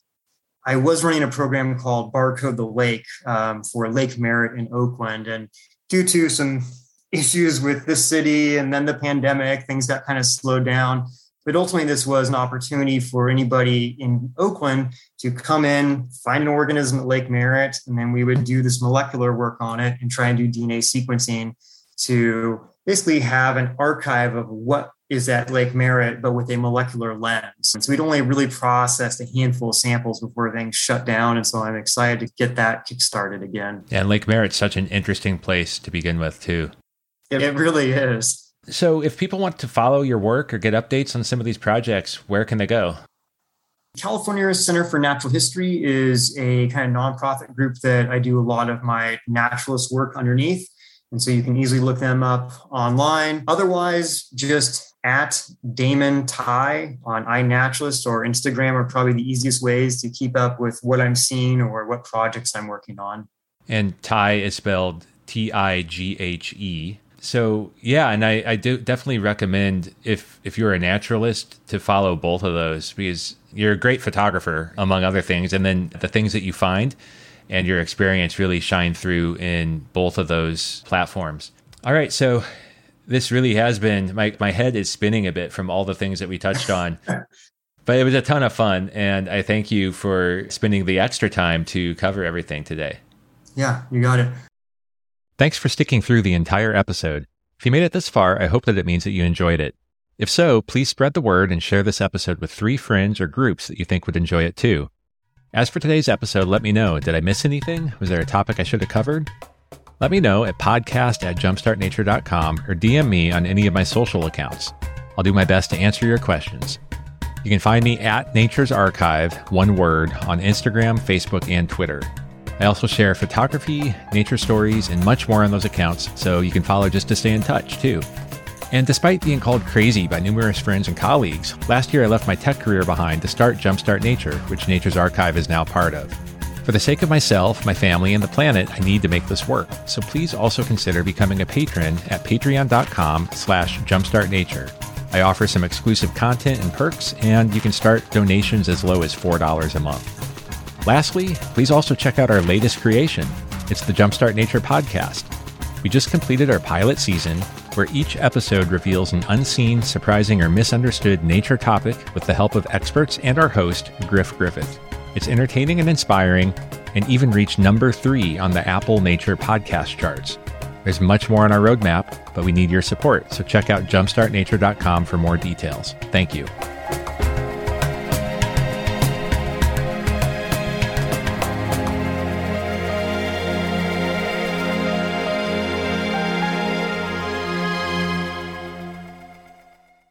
I was running a program called Barcode the Lake um, for Lake Merritt in Oakland. And due to some issues with the city and then the pandemic, things got kind of slowed down. But ultimately, this was an opportunity for anybody in Oakland to come in, find an organism at Lake Merritt, and then we would do this molecular work on it and try and do DNA sequencing to basically have an archive of what is at Lake Merritt, but with a molecular lens. And so we'd only really processed a handful of samples before things shut down. And so I'm excited to get that kickstarted again. Yeah, and Lake Merritt's such an interesting place to begin with, too. It, it really is. So, if people want to follow your work or get updates on some of these projects, where can they go? California Center for Natural History is a kind of nonprofit group that I do a lot of my naturalist work underneath. And so you can easily look them up online. Otherwise, just at Damon Tighe on iNaturalist or Instagram are probably the easiest ways to keep up with what I'm seeing or what projects I'm working on. And Tighe is spelled T I G H E. So yeah, and I, I do definitely recommend if if you're a naturalist to follow both of those because you're a great photographer among other things, and then the things that you find and your experience really shine through in both of those platforms. All right, so this really has been my my head is spinning a bit from all the things that we touched on. but it was a ton of fun and I thank you for spending the extra time to cover everything today. Yeah, you got it. Thanks for sticking through the entire episode. If you made it this far, I hope that it means that you enjoyed it. If so, please spread the word and share this episode with three friends or groups that you think would enjoy it too. As for today's episode, let me know. Did I miss anything? Was there a topic I should have covered? Let me know at podcast at jumpstartnature.com or DM me on any of my social accounts. I'll do my best to answer your questions. You can find me at Nature's Archive, one word, on Instagram, Facebook, and Twitter. I also share photography, nature stories, and much more on those accounts, so you can follow just to stay in touch, too. And despite being called crazy by numerous friends and colleagues, last year I left my tech career behind to start Jumpstart Nature, which Nature's Archive is now part of. For the sake of myself, my family, and the planet, I need to make this work. So please also consider becoming a patron at patreon.com slash jumpstartnature. I offer some exclusive content and perks, and you can start donations as low as $4 a month. Lastly, please also check out our latest creation. It's the Jumpstart Nature podcast. We just completed our pilot season, where each episode reveals an unseen, surprising, or misunderstood nature topic with the help of experts and our host, Griff Griffith. It's entertaining and inspiring, and even reached number three on the Apple Nature podcast charts. There's much more on our roadmap, but we need your support, so check out jumpstartnature.com for more details. Thank you.